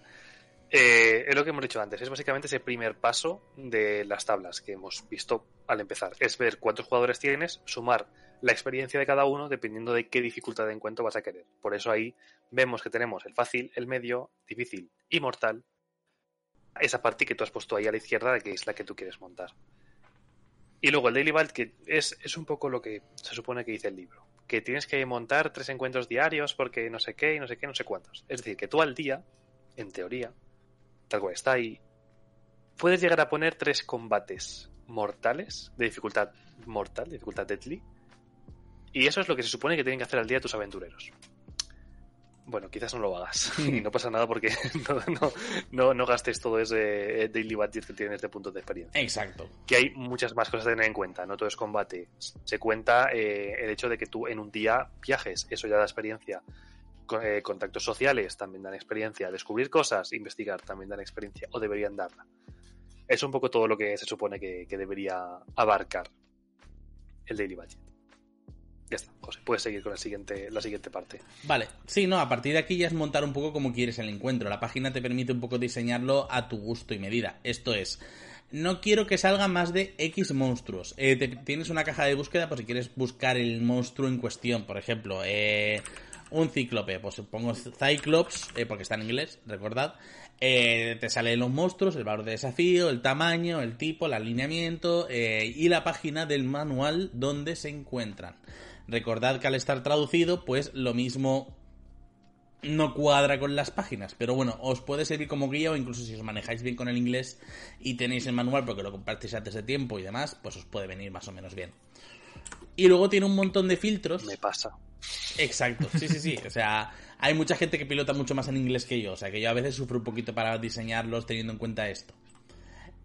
Eh, es lo que hemos dicho antes, es básicamente ese primer paso de las tablas que hemos visto al empezar. Es ver cuántos jugadores tienes, sumar la experiencia de cada uno dependiendo de qué dificultad de encuentro vas a querer. Por eso ahí vemos que tenemos el fácil, el medio, difícil y mortal. Esa parte que tú has puesto ahí a la izquierda, que es la que tú quieres montar. Y luego el Daily Vault, que es, es un poco lo que se supone que dice el libro. Que tienes que montar tres encuentros diarios porque no sé qué y no sé qué, no sé cuántos. Es decir, que tú al día, en teoría, tal cual está ahí, puedes llegar a poner tres combates mortales, de dificultad mortal, dificultad deadly. Y eso es lo que se supone que tienen que hacer al día tus aventureros. Bueno, quizás no lo hagas. <laughs> y no pasa nada porque <laughs> no, no, no, no gastes todo ese eh, daily budget que tienes de puntos de experiencia Exacto. que hay muchas más cosas a tener en cuenta, no todo es combate. Se cuenta eh, el hecho de que tú en un día viajes, eso ya da experiencia. eh, contactos sociales también dan experiencia, descubrir cosas, investigar también dan experiencia, o deberían darla. Es un poco todo lo que se supone que, debería abarcar el Daily Budget. Ya está, José, puedes seguir con la siguiente, la siguiente parte. Vale, sí, no, a partir de aquí ya es montar un poco como quieres el encuentro. La página te permite un poco diseñarlo a tu gusto y medida. Esto es, no quiero que salga más de X monstruos. Eh, tienes una caja de búsqueda por si quieres buscar el monstruo en cuestión. Por ejemplo, eh, un cíclope. Pues pongo Cyclops, eh, porque está en inglés, recordad. te salen los monstruos, el valor de desafío, el tamaño, el tipo, el alineamiento y la página del manual donde se encuentran. Recordad que al estar traducido, pues lo mismo no cuadra con las páginas, pero bueno, os puede servir como guía o incluso si os manejáis bien con el inglés y tenéis el manual porque lo compartís antes de tiempo y demás, pues os puede venir más o menos bien. Y luego tiene un montón de filtros. Me pasa. Exacto, sí, sí, sí. O sea, hay mucha gente que pilota mucho más en inglés que yo, o sea que yo a veces sufro un poquito para diseñarlos teniendo en cuenta esto.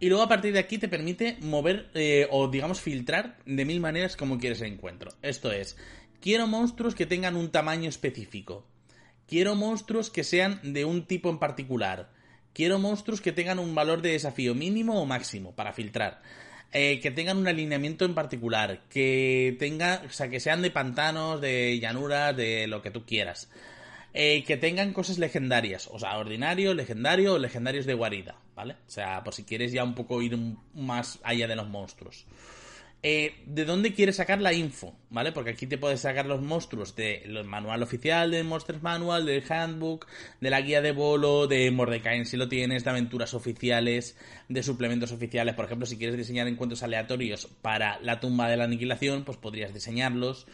Y luego a partir de aquí te permite mover eh, o digamos filtrar de mil maneras como quieres el encuentro. Esto es, quiero monstruos que tengan un tamaño específico. Quiero monstruos que sean de un tipo en particular. Quiero monstruos que tengan un valor de desafío mínimo o máximo para filtrar. Eh, que tengan un alineamiento en particular. Que tenga, o sea, que sean de pantanos, de llanuras, de lo que tú quieras. Eh, que tengan cosas legendarias, o sea, ordinario, legendario o legendarios de guarida, ¿vale? O sea, por si quieres ya un poco ir más allá de los monstruos. Eh, ¿De dónde quieres sacar la info? ¿Vale? Porque aquí te puedes sacar los monstruos del manual oficial, del Monsters Manual, del Handbook, de la guía de bolo, de Mordecai si lo tienes, de aventuras oficiales, de suplementos oficiales. Por ejemplo, si quieres diseñar encuentros aleatorios para la tumba de la aniquilación, pues podrías diseñarlos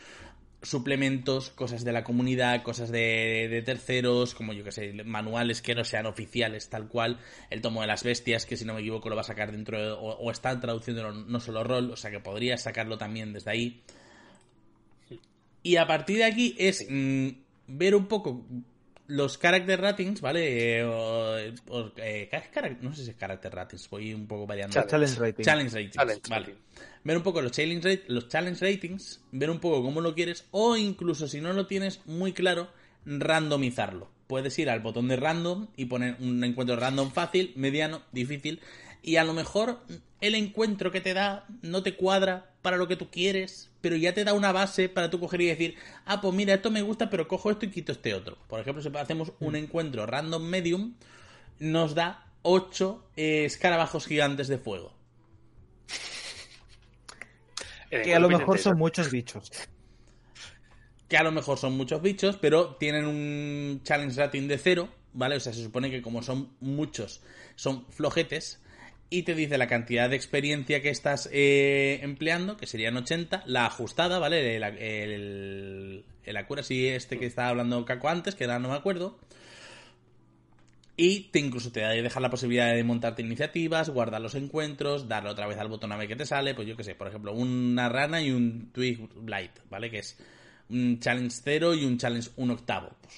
suplementos, cosas de la comunidad, cosas de, terceros, como yo que sé, manuales que no sean oficiales tal cual, el tomo de las bestias, que si no me equivoco lo va a sacar dentro, de, o, está traduciendo no solo rol, o sea que podría sacarlo también desde ahí. Y a partir de aquí es mm, ver un poco los character ratings, ¿vale? Eh, eh, no sé si es character ratings, voy un poco variando. Challenge ratings. Challenge ratings, vale. Ver un poco los challenge, los challenge ratings, ver un poco cómo lo quieres, o incluso si no lo tienes muy claro, randomizarlo. Puedes ir al botón de random y poner un encuentro random fácil, mediano, difícil, y a lo mejor el encuentro que te da no te cuadra para lo que tú quieres, pero ya te da una base para tú coger y decir, ah, pues mira, esto me gusta, pero cojo esto y quito este otro. Por ejemplo, si hacemos un mm. encuentro random medium, nos da 8 eh, escarabajos gigantes de fuego. <laughs> Que a lo mejor son muchos bichos. Que a lo mejor son muchos bichos, pero tienen un challenge rating de cero, ¿vale? O sea, se supone que como son muchos, son flojetes y te dice la cantidad de experiencia que estás eh, empleando, que serían 80, la ajustada, ¿vale? El, el, el accuracy este que estaba hablando Caco antes, que ahora no me acuerdo. Y te incluso te dejar la posibilidad de montarte iniciativas, guardar los encuentros, darle otra vez al botón a ver qué te sale, pues yo qué sé, por ejemplo, una rana y un Twig Blight, ¿vale? Que es un challenge 0 y un challenge 1 octavo. Pues,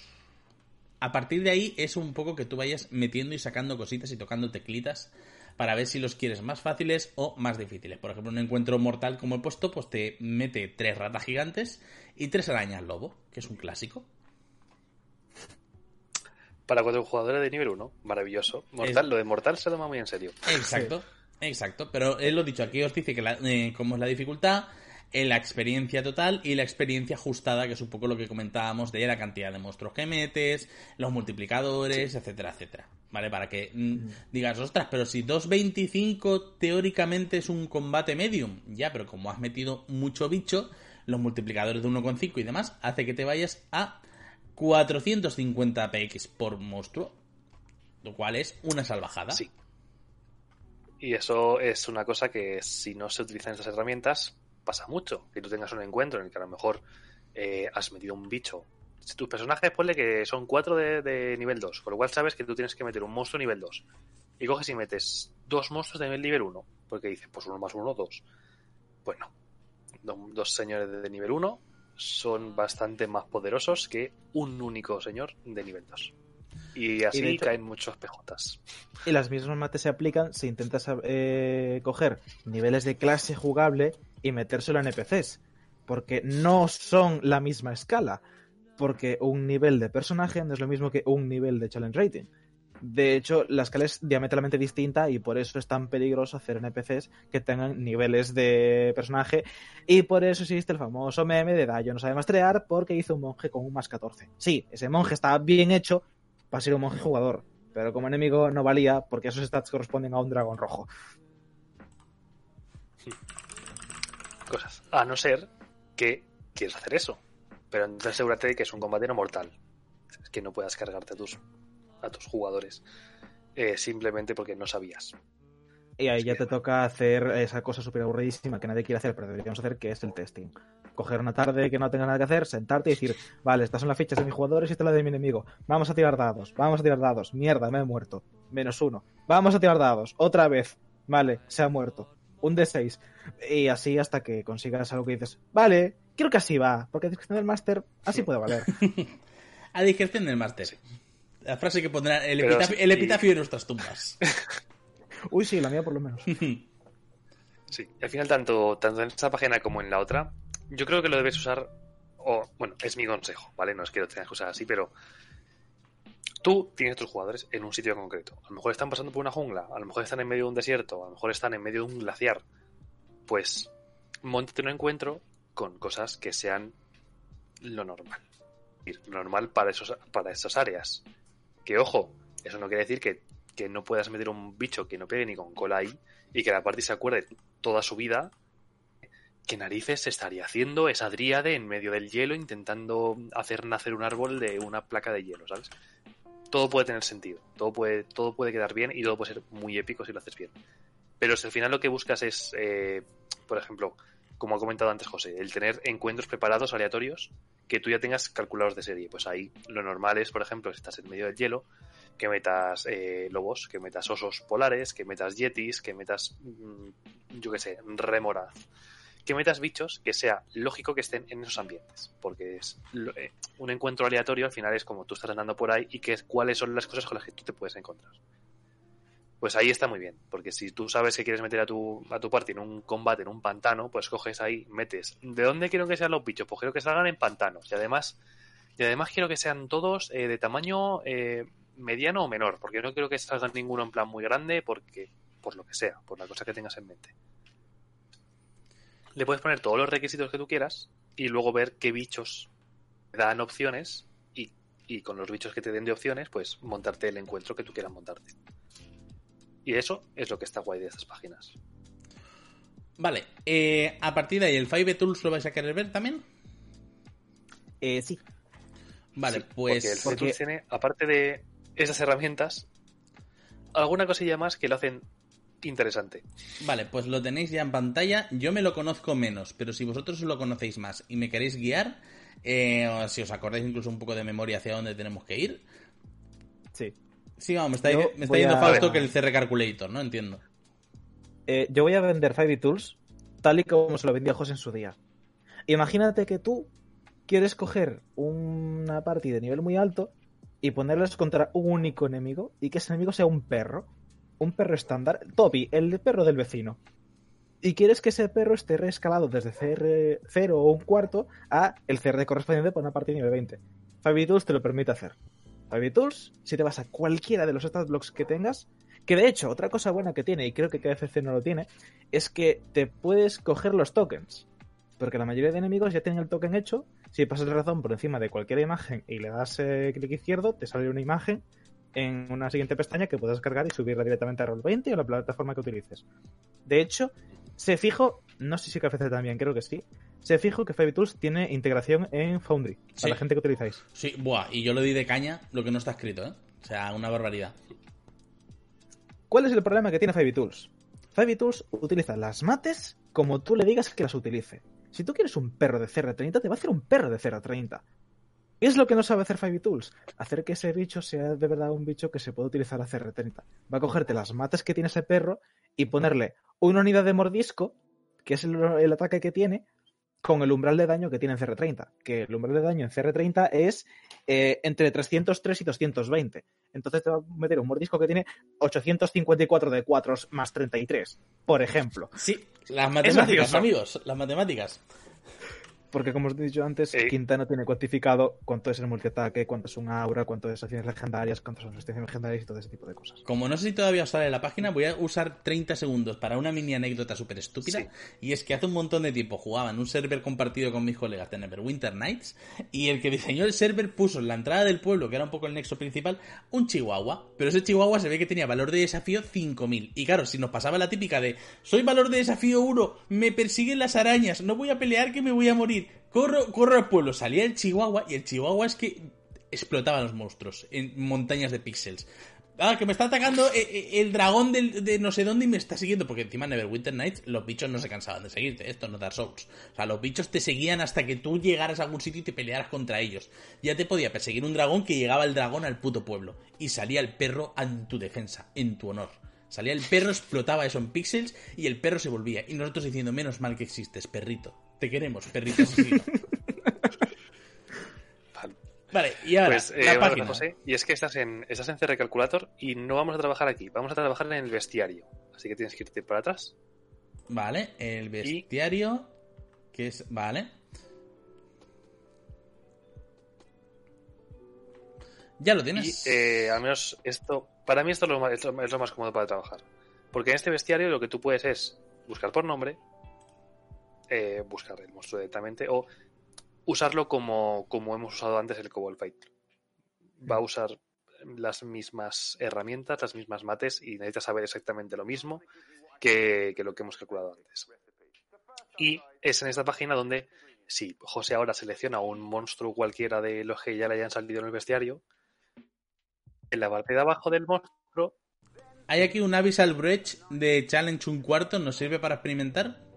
a partir de ahí es un poco que tú vayas metiendo y sacando cositas y tocando teclitas para ver si los quieres más fáciles o más difíciles. Por ejemplo, un encuentro mortal como he puesto, pues te mete tres ratas gigantes y tres arañas lobo, que es un clásico. Para cuatro jugadores de nivel 1, maravilloso. Mortal, Lo de mortal se toma muy en serio. Exacto, exacto. Pero él lo dicho, aquí os dice que la, eh, cómo es la dificultad, en la experiencia total y la experiencia ajustada, que es un poco lo que comentábamos de la cantidad de monstruos que metes, los multiplicadores, etcétera, etcétera. ¿Vale? Para que mm, digas, ostras, pero si 2.25 teóricamente es un combate medium, ya, pero como has metido mucho bicho, los multiplicadores de 1,5 y demás, hace que te vayas a 450 px por monstruo, lo cual es una salvajada. Sí. Y eso es una cosa que si no se utilizan esas herramientas, pasa mucho. Que tú tengas un encuentro en el que a lo mejor eh, has metido un bicho. Si tus personajes, ponle que son cuatro de, nivel 2, por lo cual sabes que tú tienes que meter un monstruo nivel 2. Y coges y metes dos monstruos de nivel 1, porque dices, pues uno más uno, dos. Bueno, dos señores de nivel 1 son bastante más poderosos que un único señor de nivel 2. Y así caen muchos pejotas. Y las mismas mates se aplican si intentas eh, coger niveles de clase jugable y metérselo en NPCs. Porque no son la misma escala. Porque un nivel de personaje no es lo mismo que un nivel de challenge rating. De hecho, la escala es diametralmente distinta y por eso es tan peligroso hacer NPCs que tengan niveles de personaje. Y por eso existe el famoso meme de Dayo no sabe mastrear porque hizo un monje con un más 14. Sí, ese monje está bien hecho para ser un monje jugador, pero como enemigo no valía porque esos stats corresponden a un dragón rojo. Cosas. A no ser que quieras hacer eso. Pero entonces asegúrate de que es un combate no mortal. Es que no puedas cargarte a tus a tus jugadores eh, simplemente porque no sabías. Y ahí ya te toca hacer esa cosa súper aburridísima que nadie quiere hacer, pero deberíamos hacer, que es el testing. Coger una tarde que no tenga nada que hacer, sentarte y decir, vale, estas son las fichas de mis jugadores y esta es la de mi enemigo. Vamos a tirar dados, vamos a tirar dados. Mierda, me he muerto. Menos uno. Vamos a tirar dados. Otra vez. Vale, se ha muerto. Un D6. Y así hasta que consigas algo que dices, vale, creo que así va, porque a discreción del máster así puede valer. <laughs> a discreción del máster. La frase que pondrá el, Pero epitafio, sí. el epitafio de nuestras tumbas. <laughs> Uy, sí, la mía por lo menos. <laughs> Sí, al final tanto, tanto en esta página como en la otra, yo creo que lo debes usar, o bueno, es mi consejo, ¿vale? No es que lo tengas que usar así, pero tú tienes tus jugadores en un sitio concreto. A lo mejor están pasando por una jungla, a lo mejor están en medio de un desierto, a lo mejor están en medio de un glaciar. Pues montate un encuentro con cosas que sean lo normal. Decir, Normal para, esos, para esas áreas. Que ojo, eso no quiere decir que, que no puedas meter un bicho que no pegue ni con cola ahí y que la party se acuerde toda su vida qué narices estaría haciendo esa dríade en medio del hielo intentando hacer nacer un árbol de una placa de hielo, ¿sabes? Todo puede tener sentido, todo puede, todo puede quedar bien y todo puede ser muy épico si lo haces bien. Pero si al final lo que buscas es, eh, por ejemplo, como ha comentado antes José, el tener encuentros preparados aleatorios que tú ya tengas calculados de serie. Pues ahí lo normal es, por ejemplo, si estás en medio del hielo, que metas eh, lobos, que metas osos polares, que metas yetis, que metas, mm, yo qué sé, remoraz. Que metas bichos que sea lógico que estén en esos ambientes. Porque es eh, un encuentro aleatorio al final es como tú estás andando por ahí y que es cuáles son las cosas con las que tú te puedes encontrar. Pues ahí está muy bien, porque si tú sabes que quieres meter a tu, a tu party en un combate, en un pantano, pues coges ahí, metes. ¿De dónde quiero que sean los bichos? Pues quiero que salgan en pantanos. Y además, y además quiero que sean todos eh, de tamaño eh, mediano o menor, porque no quiero que salga ninguno en plan muy grande, porque por lo que sea, por la cosa que tengas en mente. Le puedes poner todos los requisitos que tú quieras y luego ver qué bichos dan opciones y, y con los bichos que te den de opciones, pues montarte el encuentro que tú quieras montarte. Y eso es lo que está guay de estas páginas. Vale, eh, a partir de ahí, ¿el 5 Tools lo vais a querer ver también? Eh, sí. Vale, Sí, pues... Porque el porque- Tools tiene, aparte de esas herramientas, alguna cosilla más que lo hacen interesante. Vale, pues lo tenéis ya en pantalla. Yo me lo conozco menos, pero si vosotros lo conocéis más y me queréis guiar, eh, o si os acordáis incluso un poco de memoria hacia dónde tenemos que ir. Sí. Sí, vamos, me está, Yo me está voy diciendo a- Fausto que el CR Calculator, ¿no? Entiendo. Eh, yo voy a vender 5 Tools tal y como se lo vendía José en su día. Imagínate que tú quieres coger una party de nivel muy alto y ponerlos contra un único enemigo y que ese enemigo sea un perro. Un perro estándar. Toby, el perro del vecino. Y quieres que ese perro esté reescalado desde CR 0 o un cuarto a el CR correspondiente para una partida nivel 20. 5 Tools te lo permite hacer. 5 Tools, si te vas a cualquiera de los stat blocks que tengas, que de hecho, otra cosa buena que tiene, y creo que KFC no lo tiene, es que te puedes coger los tokens. Porque la mayoría de enemigos ya tienen el token hecho. Si pasas el razón por encima de cualquier imagen y le das eh, clic izquierdo, te sale una imagen en una siguiente pestaña que puedes cargar y subirla directamente a Roll20 o la plataforma que utilices. De hecho, se fijo, no sé si KFC también, creo que sí, se fijo que Tools tiene integración en Foundry, para la gente que utilizáis. Sí, buah, y yo lo di de caña lo que no está escrito, ¿eh? O sea, una barbaridad. ¿Cuál es el problema que tiene Tools? Tools utiliza las mates como tú le digas que las utilice. Si tú quieres un perro de CR30, te va a hacer un perro de CR30. ¿Qué es lo que no sabe hacer Tools? Hacer que ese bicho sea de verdad un bicho que se puede utilizar a CR30. Va a cogerte las mates que tiene ese perro y ponerle una unidad de mordisco, que es el, el ataque que tiene, con el umbral de daño que tiene en CR30. Que el umbral de daño en CR30 es eh, entre 303 y 220. Entonces te va a meter un mordisco que tiene 854 de 4 más 33, por ejemplo. Sí, las matemáticas, amigos, las matemáticas. Porque como os he dicho antes, Eh. Quinta no tiene cuantificado cuánto es el multiataque, cuánto es un aura, cuánto es acciones legendarias, cuánto son acciones legendarias y todo ese tipo de cosas. Como no sé si todavía os sale en la página, voy a usar 30 segundos para una mini anécdota súper estúpida. Sí. Y es que hace un montón de tiempo jugaba en un server compartido con mis colegas de Neverwinter Nights. Y el que diseñó el server puso en la entrada del pueblo, que era un poco el nexo principal, un chihuahua. Pero ese chihuahua se ve que tenía valor de desafío 5000. Y claro, si nos pasaba la típica de: Soy valor de desafío 1, me persiguen las arañas, no voy a pelear que me voy a morir. Corro, corro al pueblo. Salía el chihuahua y el chihuahua es que explotaba a los monstruos en montañas de píxeles. Ah, que me está atacando eh, eh, el dragón de no sé dónde y me está siguiendo. Porque encima en Neverwinter Nights los bichos no se cansaban de seguirte. Esto no Dark Souls. O sea, los bichos te seguían hasta que tú llegaras a algún sitio y te pelearas contra ellos. Ya te podía perseguir un dragón que llegaba el dragón al puto pueblo. Y salía el perro en tu defensa, en tu honor. Salía el perro, explotaba eso en píxeles y el perro se volvía. Y nosotros diciendo, menos mal que existes, perrito. Te queremos, perrito asesino. <laughs> Vale. Y ahora, Pues, eh, la una página. cosa, José, y es que estás en, estás en CR Calculator y no vamos a trabajar aquí, vamos a trabajar en el bestiario. Así que tienes que irte para atrás. Vale, el bestiario. Que es. Vale. Ya lo Y tienes. eh, al menos esto, para mí esto es lo, más, es lo más cómodo para trabajar. Porque en este bestiario lo que tú puedes es buscar por nombre, eh, buscar el monstruo directamente o usarlo como, como hemos usado antes el Cobalt Fight. Va a usar las mismas herramientas, las mismas mates y necesitas saber exactamente lo mismo que, que lo que hemos calculado antes. Y es en esta página donde, si José ahora selecciona un monstruo cualquiera de los que ya le hayan salido en el bestiario, en la parte de abajo del monstruo, Hay aquí un Abyssal Bridge de Challenge un cuarto. ¿Nos sirve para experimentar?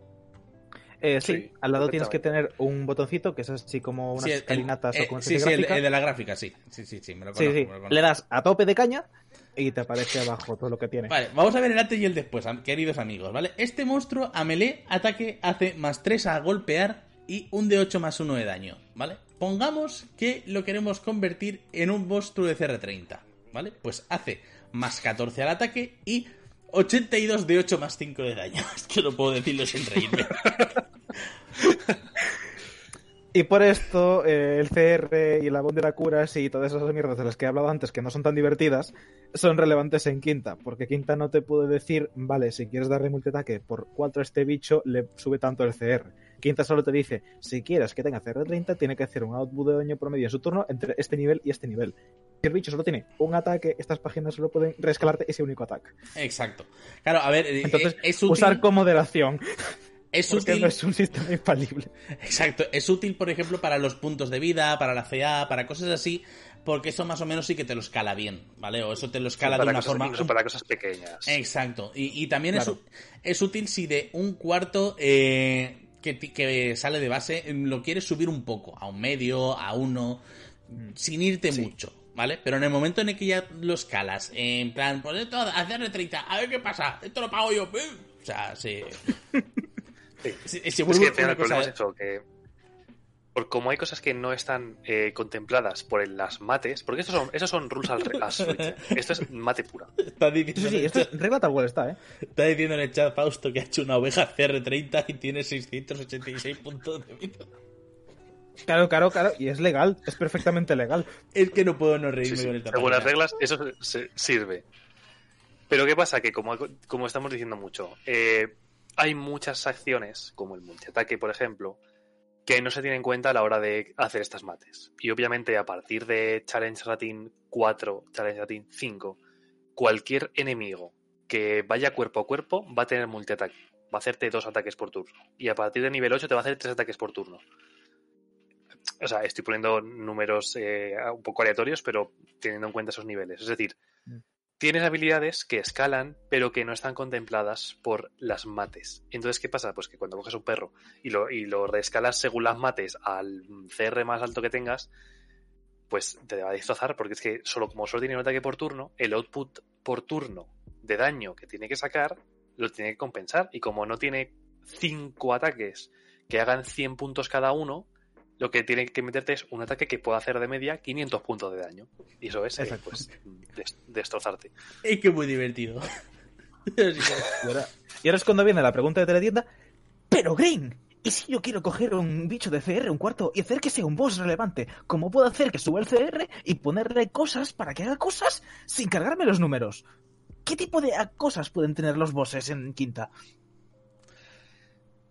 Eh, sí, Sí, al lado tienes que tener un botoncito que es así como unas Sí, el- escalinatas eh, o como sí, sí, el, el de la gráfica, sí. Sí, sí, sí, me lo Sí, conozco. sí. me lo. Le das a tope de caña y te aparece abajo todo lo que tiene. Vale, vamos a ver el antes y el después, queridos amigos, ¿vale? Este monstruo a melee ataque hace más 3 a golpear y un de 8 más 1 de daño, ¿vale? Pongamos que lo queremos convertir en un monstruo de CR30, ¿vale? Pues hace más 14 al ataque y 82 de 8 más 5 de daño. <laughs> Es que no puedo decirlo sin reírme. <laughs> Y por esto, eh, el CR y el abón de la curas y todas esas mierdas de las que he hablado antes, que no son tan divertidas, son relevantes en Quinta. Porque Quinta no te puede decir, vale, si quieres darle multiataque por 4 a este bicho, le sube tanto el CR. Quinta solo te dice, si quieres que tenga CR30, tiene que hacer un output de daño promedio en su turno entre este nivel y este nivel. Si el bicho solo tiene un ataque, estas páginas solo pueden reescalarte ese único ataque. Exacto. Claro, a ver, eh, Entonces, eh, es útil, Usar con moderación, es porque útil no es un sistema infalible. Exacto, es útil, por ejemplo, para los puntos de vida, para la CA, para cosas así, porque eso más o menos sí que te lo escala bien, ¿vale? O eso te lo escala de una cosas, forma. incluso para cosas pequeñas. Exacto, y, y también Claro. es, útil si de un cuarto eh, que, sale de base lo quieres subir un poco, a un medio, a uno, sin irte Sí. mucho. ¿Vale? Pero en el momento en el que ya lo escalas, en plan, pues esto, hacerle 30, a ver qué pasa, esto lo pago yo, o sea, se, <laughs> Sí. Es que al final una el problema es eso, que por como hay cosas que no están eh, contempladas por el- las mates, porque estos son, esos son rules al re- as written. <laughs> Esto es mate pura. Está diciendo, Sí, sí, en el esto chat- es regla tal cual está, ¿eh? está diciendo en el chat Fausto que ha hecho una oveja CR30 y tiene 686 puntos de vida. Claro, claro, claro, y es legal, es perfectamente legal. Es que no puedo no reírme Sí, sí. con esta Según las reglas, eso se- sirve. Pero ¿qué pasa? Que como, como estamos diciendo mucho, eh, hay muchas acciones, como el multiataque, por ejemplo, que no se tienen en cuenta a la hora de hacer estas mates. Y obviamente a partir de Challenge Rating 4, Challenge Rating 5, cualquier enemigo que vaya cuerpo a cuerpo va a tener multiataque. Va a hacerte dos ataques por turno. Y a partir de nivel 8 te va a hacer tres ataques por turno. O sea, estoy poniendo números eh, un poco aleatorios, pero teniendo en cuenta esos niveles. Es decir, Mm. tienes habilidades que escalan, pero que no están contempladas por las mates. Entonces, ¿qué pasa? Pues que cuando coges un perro y lo, y lo reescalas según las mates al CR más alto que tengas, pues te va a destrozar, porque es que solo como solo tiene un ataque por turno, el output por turno de daño que tiene que sacar lo tiene que compensar. Y como no tiene cinco ataques que hagan 100 puntos cada uno, lo que tiene que meterte es un ataque que pueda hacer de media 500 puntos de daño. Y eso es, eh, pues, des- destrozarte. Es que muy divertido. <laughs> Y ahora, y ahora es cuando viene la pregunta de teletienda. Pero Green, ¿Y si yo quiero coger un bicho de CR, un cuarto, y hacer que sea un boss relevante? ¿Cómo puedo hacer que suba el CR y ponerle cosas para que haga cosas sin cargarme los números? ¿Qué tipo de cosas pueden tener los bosses en quinta?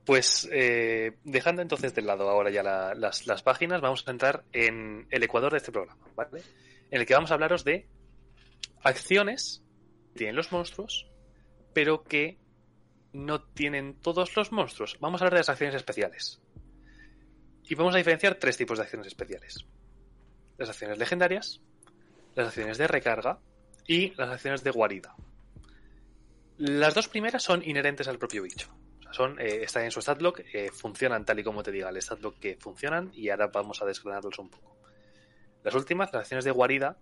Pues eh, dejando entonces de lado ahora ya la- las, las páginas, vamos a entrar en el ecuador de este programa, ¿vale? En el que vamos a hablaros de acciones que tienen los monstruos, pero que no tienen todos los monstruos. Vamos a hablar de las acciones especiales. Y vamos a diferenciar tres tipos de acciones especiales. Las acciones legendarias, las acciones de recarga y las acciones de guarida. Las dos primeras son inherentes al propio bicho. Son, eh, están en su statblock, eh, funcionan tal y como te diga el statblock que funcionan y ahora vamos a desgranarlos un poco. Las últimas, las acciones de guarida,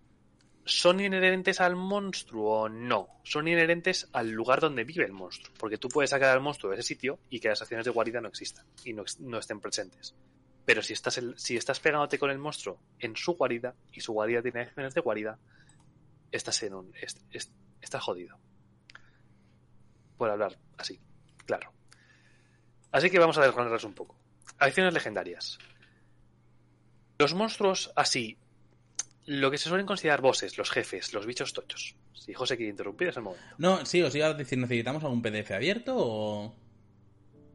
¿son inherentes al monstruo o no? Son inherentes al lugar donde vive el monstruo. Porque tú puedes sacar al monstruo de ese sitio y que las acciones de guarida no existan y no, estén presentes. Pero si estás, si estás pegándote con el monstruo en su guarida y su guarida tiene acciones de guarida, estás en un. est- est- estás jodido. Por hablar así, claro. Así que vamos a desgranarlas un poco. Acciones legendarias. Los monstruos así, lo que se suelen considerar bosses, los jefes, los bichos tochos. Si José quiere interrumpir, es el momento. No, sí, os iba a decir, ¿necesitamos algún PDF abierto o...?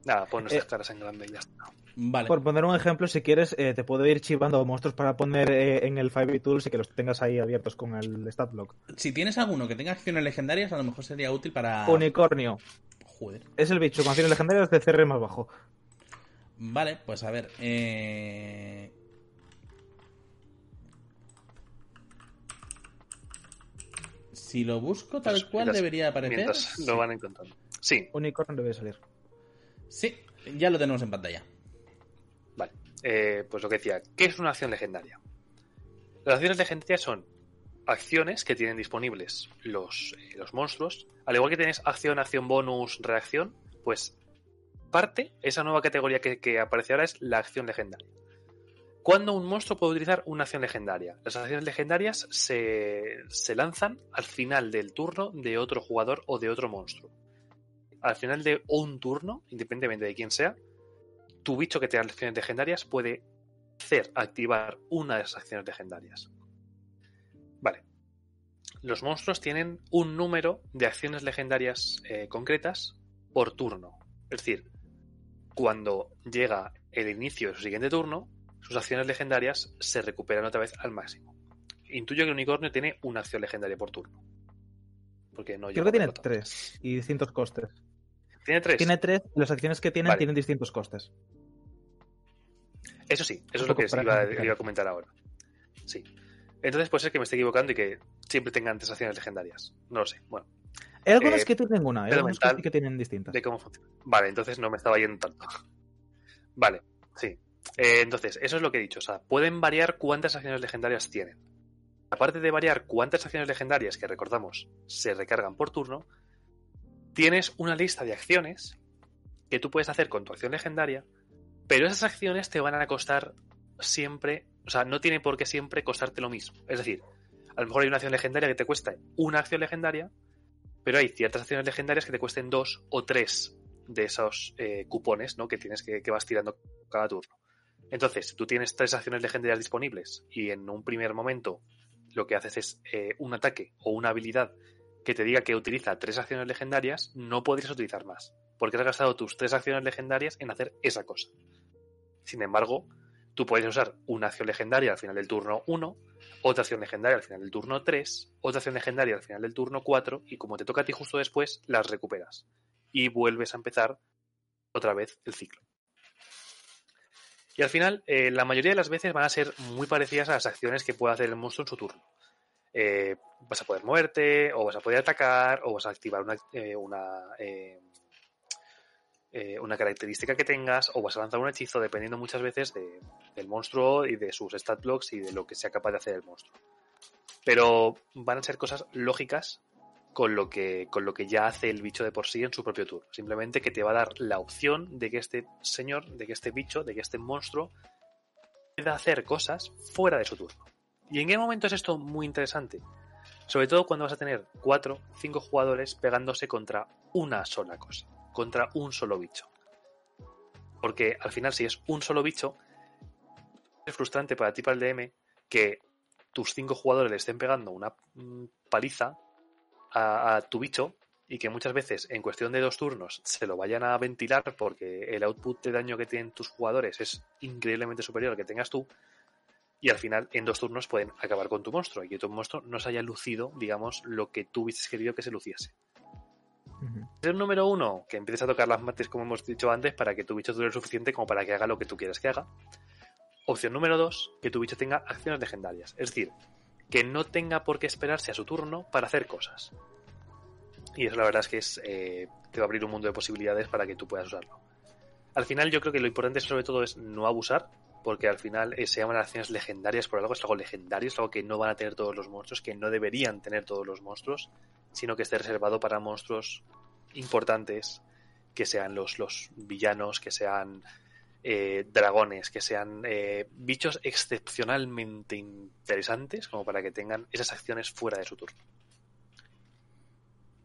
Nada, pon nuestras Eh, caras en grande y ya está. Vale. Por poner un ejemplo, si quieres, eh, te puedo ir chivando monstruos para poner eh, en el 5 Tools y que los tengas ahí abiertos con el statblock. Si tienes alguno que tenga acciones legendarias, a lo mejor sería útil para... Unicornio. Joder. Es el bicho con acciones legendarias de CR más bajo. Vale, pues a ver. Eh... Si lo busco tal Pues, cual mientras- debería aparecer. Mientras Sí. lo van encontrando. Sí, Unicornio debe salir. Sí, ya lo tenemos en pantalla. Vale, eh, pues lo que decía, ¿qué es una acción legendaria? Las acciones legendarias son acciones que tienen disponibles los, eh, los monstruos, al igual que tienes acción, acción bonus, reacción, pues parte, esa nueva categoría que, que aparece ahora es la acción legendaria. ¿Cuándo un monstruo puede utilizar una acción legendaria? Las acciones legendarias se, se lanzan al final del turno de otro jugador o de otro monstruo. Al final de un turno, independientemente de quién sea, tu bicho que tenga acciones legendarias puede hacer activar una de esas acciones legendarias. Los monstruos tienen un número de acciones legendarias eh, concretas por turno. Es decir, cuando llega el inicio de su siguiente turno, sus acciones legendarias se recuperan otra vez al máximo. Intuyo que el unicornio tiene una acción legendaria por turno. Porque no Creo que tiene tres y distintos costes. Tiene tres. Tiene tres y las acciones que tienen Vale. tienen distintos costes. Eso sí, eso es lo que iba a comentar ahora. Sí. Entonces puede ser que me esté equivocando y que siempre tengan tres acciones legendarias. No lo sé. Bueno, Hay algunas Eh, que tienen una, hay algunas que sí que tienen distintas. de cómo funciona. Vale, entonces no me estaba yendo tanto. <laughs> Vale, sí. Eh, entonces, eso es lo que he dicho. O sea, pueden variar cuántas acciones legendarias tienen. Aparte de variar cuántas acciones legendarias, que recordamos, se recargan por turno, tienes una lista de acciones que tú puedes hacer con tu acción legendaria, pero esas acciones te van a costar siempre, o sea, no tiene por qué siempre costarte lo mismo. Es decir, a lo mejor hay una acción legendaria que te cuesta una acción legendaria, pero hay ciertas acciones legendarias que te cuesten dos o tres de esos eh, cupones ¿no? que tienes que, que vas tirando cada turno. Entonces, si tú tienes tres acciones legendarias disponibles y en un primer momento lo que haces es eh, un ataque o una habilidad que te diga que utiliza tres acciones legendarias, no podrías utilizar más, porque has gastado tus tres acciones legendarias en hacer esa cosa. Sin embargo, tú puedes usar una acción legendaria al final del turno 1, otra acción legendaria al final del turno 3, otra acción legendaria al final del turno 4, y como te toca a ti justo después, las recuperas. Y vuelves a empezar otra vez el ciclo. Y al final, eh, la mayoría de las veces van a ser muy parecidas a las acciones que puede hacer el monstruo en su turno. Eh, vas a poder moverte, o vas a poder atacar, o vas a activar una, eh, una, eh, una característica que tengas, o vas a lanzar un hechizo, dependiendo muchas veces de- del monstruo y de sus stat blocks y de lo que sea capaz de hacer el monstruo. Pero van a ser cosas lógicas con lo que, con lo que ya hace el bicho de por sí en su propio turno. Simplemente que te va a dar la opción de que este señor, de que este bicho, de que este monstruo pueda hacer cosas fuera de su turno. ¿Y en qué momento es esto muy interesante? Sobre todo cuando vas a tener cuatro, cinco jugadores pegándose contra una sola cosa, contra un solo bicho. Porque al final, si es un solo bicho, es frustrante para ti, para el DM, que tus cinco jugadores le estén pegando una mm, paliza a, tu bicho y que muchas veces en cuestión de dos turnos se lo vayan a ventilar porque el output de daño que tienen tus jugadores es increíblemente superior al que tengas tú y al final en dos turnos pueden acabar con tu monstruo y que tu monstruo no se haya lucido, digamos, lo que tú hubieses querido que se luciese. Ujú. El número uno, que empieces a tocar las mates como hemos dicho antes para que tu bicho dure lo suficiente como para que haga lo que tú quieras que haga. Opción número dos, que tu bicho tenga acciones legendarias. Es decir, que no tenga por qué esperarse a su turno para hacer cosas. Y eso la verdad es que es, eh, te va a abrir un mundo de posibilidades para que tú puedas usarlo. Al final yo creo que lo importante sobre todo es no abusar, porque al final eh, se llaman acciones legendarias por algo, es algo legendario, es algo que no van a tener todos los monstruos, que no deberían tener todos los monstruos, sino que esté reservado para monstruos importantes, que sean los, los villanos, que sean eh, dragones, que sean eh, bichos excepcionalmente interesantes, como para que tengan esas acciones fuera de su turno.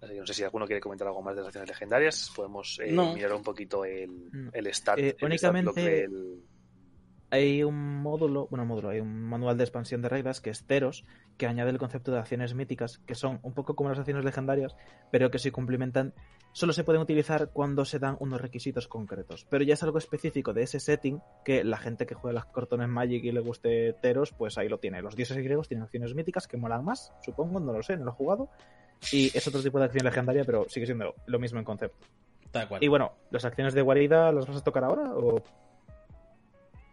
Así que no sé si alguno quiere comentar algo más de las acciones legendarias. Podemos eh, No. mirar un poquito el, No. el stat. Eh, el stat block únicamente- del- Hay un módulo, bueno, módulo, hay un manual de expansión de reglas que es Teros, que añade el concepto de acciones míticas, que son un poco como las acciones legendarias, pero que se cumplimentan, solo se pueden utilizar cuando se dan unos requisitos concretos. Pero ya es algo específico de ese setting que la gente que juega las cortones Magic y le guste Teros, pues ahí lo tiene. Los dioses griegos tienen acciones míticas que molan más, supongo, no lo sé, no lo he jugado. Y es otro tipo de acción legendaria, pero sigue siendo lo mismo en concepto. Tal cual. Y bueno, ¿las acciones de guarida las vas a tocar ahora? O...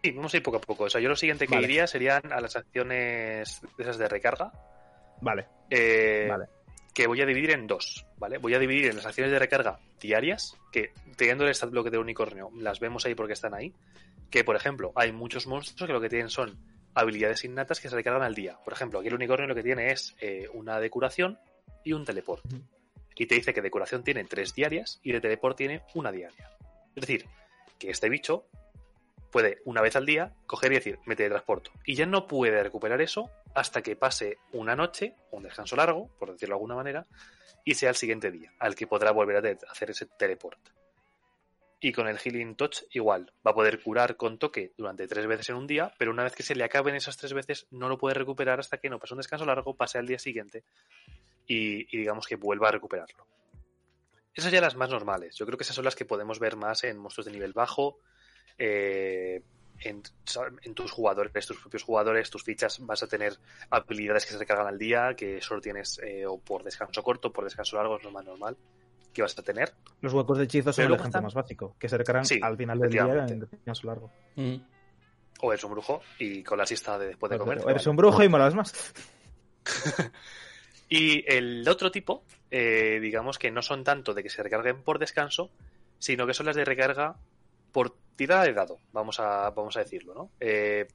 Sí, vamos a ir poco a poco. O sea, yo lo siguiente que Vale. iría serían a las acciones esas de recarga. Vale, eh, Vale. Que voy a dividir en dos, ¿vale? Voy a dividir en las acciones de recarga diarias, que teniendo el stat block de unicornio, las vemos ahí porque están ahí. Que, por ejemplo, hay muchos monstruos que lo que tienen son habilidades innatas que se recargan al día. Por ejemplo, aquí el unicornio lo que tiene es eh, una de curación y un teleport. Y te dice que de curación tiene tres diarias y de teleport tiene una diaria. Es decir, que este bicho puede una vez al día coger y decir, me teletransporto. Y ya no puede recuperar eso hasta que pase una noche, un descanso largo, por decirlo de alguna manera, y sea el siguiente día, al que podrá volver a hacer ese teleport. Y con el Healing Touch igual, va a poder curar con toque durante tres veces en un día, pero una vez que se le acaben esas tres veces, no lo puede recuperar hasta que no pase un descanso largo, pase al día siguiente y, y digamos que vuelva a recuperarlo. Esas ya las más normales. Yo creo que esas son las que podemos ver más en monstruos de nivel bajo, eh, en, en tus jugadores, tus propios jugadores, tus fichas, vas a tener habilidades que se recargan al día, que solo tienes eh, o por descanso corto, por descanso largo, es lo más normal que vas a tener. Los huecos de hechizos son el ejemplo están- más básico, que se recargan Sí, al final del día en descanso largo. Ujú. O eres un brujo y con la siesta de después de comer. Pero te eres vale. un brujo y molas más. <laughs> Y el otro tipo, eh, digamos que no son tanto de que se recarguen por descanso, sino que son las de recarga por tirada de dado, vamos a, vamos a decirlo, ¿no? Eh,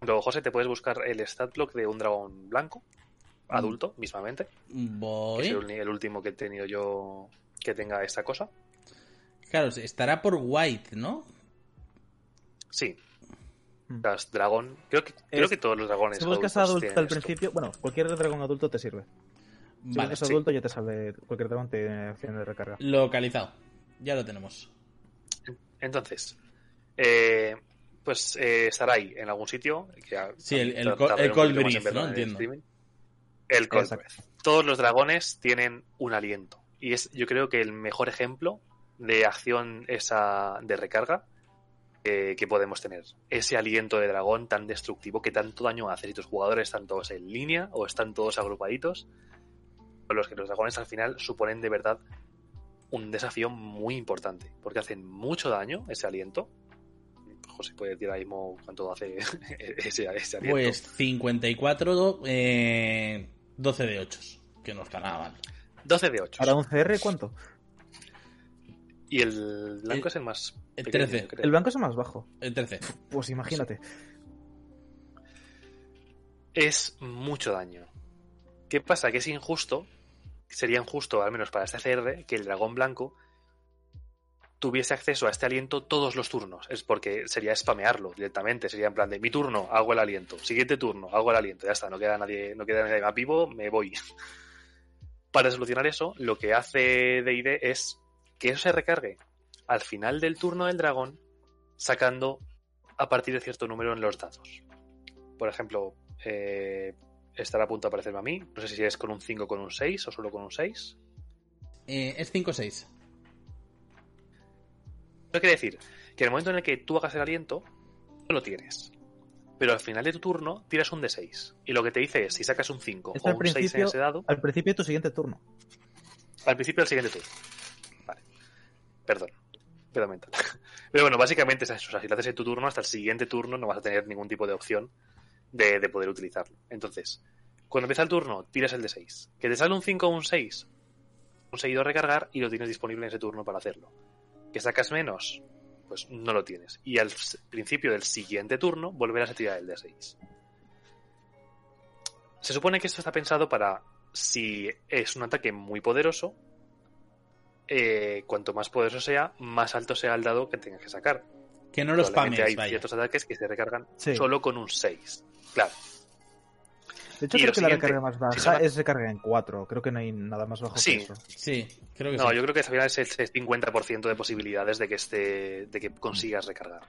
luego, José, te puedes buscar el stat block de un dragón blanco, adulto, mismamente, que es Voy. el, último que he tenido yo que tenga esta cosa. Claro, estará por White, ¿no? Sí. Mm. Dragón. Creo que, creo que todos los dragones. Si buscas adultos adulto al esto. principio, bueno, cualquier dragón adulto te sirve. Si Vale, buscas sí. adulto ya te sale, cualquier dragón tiene opción de recarga. localizado. Ya lo tenemos. Entonces, eh, pues eh, estará ahí en algún sitio. Que Sí, el- el el Cold el Entiendo. El Cold Exacto. Breath. Todos los dragones tienen un aliento. Y es, yo creo que el mejor ejemplo de acción esa de recarga eh, que podemos tener. Ese aliento de dragón tan destructivo que tanto daño hace si tus jugadores están todos en línea o están todos agrupaditos. Con los que los dragones al final suponen de verdad un desafío muy importante. Porque hacen mucho daño ese aliento. José puede decir ahora mismo cuánto hace <laughs> ese, ese aliento. Pues 54, eh, 12 de 8. Que no está nada mal. 12 de 8. Para un CR, ¿cuánto? Y el blanco El- es el más. el pequeño, 13. creo. El blanco es el más bajo. El 13. Pues imagínate. Es mucho daño. ¿Qué pasa? Que es injusto. Sería injusto, al menos para este CR, que el dragón blanco tuviese acceso a este aliento todos los turnos. Es porque sería spamearlo directamente. Sería en plan de mi turno, hago el aliento. Siguiente turno, hago el aliento. Ya está, no queda nadie, no queda nadie más vivo, me voy. <laughs> Para solucionar eso, lo que hace DD es que eso se recargue al final del turno del dragón sacando a partir de cierto número en los dados. Por ejemplo, eh, estará a punto de aparecerme a mí. No sé si es con un 5 con un 6 o solo con un 6. Eh, es 5-6. Eso quiere decir que en el momento en el que tú hagas el aliento, no lo tienes. Pero al final de tu turno tiras un D6. Y lo que te dice es, si sacas un 5 Es o un 6 en principio, ese dado, al principio de tu siguiente turno. al principio del siguiente turno. Vale. Perdón. Mental. <laughs> Pero bueno, básicamente es eso. O sea, si lo haces en tu turno, hasta el siguiente turno no vas a tener ningún tipo de opción de, de poder utilizarlo. Entonces, cuando empieza el turno, tiras el D6. Que te sale un 5 o un 6, conseguido recargar y lo tienes disponible en ese turno para hacerlo. Que sacas menos, pues no lo tienes. Y al principio del siguiente turno volverás a tirar el D6. Se supone que esto está pensado para si es un ataque muy poderoso, eh, cuanto más poderoso sea, más alto sea el dado que tengas que sacar. Que no los spames, hay vaya. ciertos ataques que se recargan Sí. solo con un 6. Claro. De hecho, Y creo que la recarga más baja si se es recarga en 4. Creo que no hay nada más bajo Sí. que eso. Sí, creo que No, sí. yo creo que al final es el 50% de posibilidades de que esté, de que consigas recargar.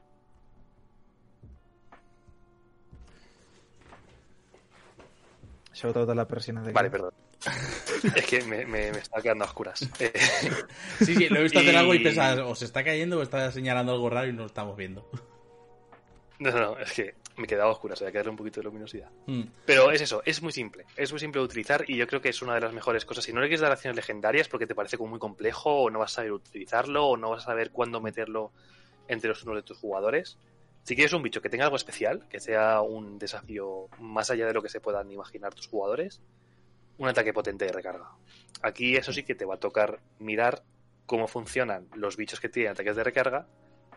Shout out a la persiana de Vale, perdón. <laughs> es que me, me, me estaba quedando a oscuras. <laughs> Sí, sí, lo he visto hacer Y- algo y pensas, o se está cayendo o está señalando algo raro y no lo estamos viendo. no, no, no, es que me quedaba a oscuras, había que darle un poquito de luminosidad. Mm. Pero es eso, es muy simple. Es muy simple de utilizar y yo creo que es una de las mejores cosas. Si no le quieres dar acciones legendarias porque te parece como muy complejo o no vas a saber utilizarlo o no vas a saber cuándo meterlo entre los turnos de tus jugadores. Si quieres un bicho que tenga algo especial, que sea un desafío más allá de lo que se puedan imaginar tus jugadores, un ataque potente de recarga. Aquí eso sí que te va a tocar mirar cómo funcionan los bichos que tienen ataques de recarga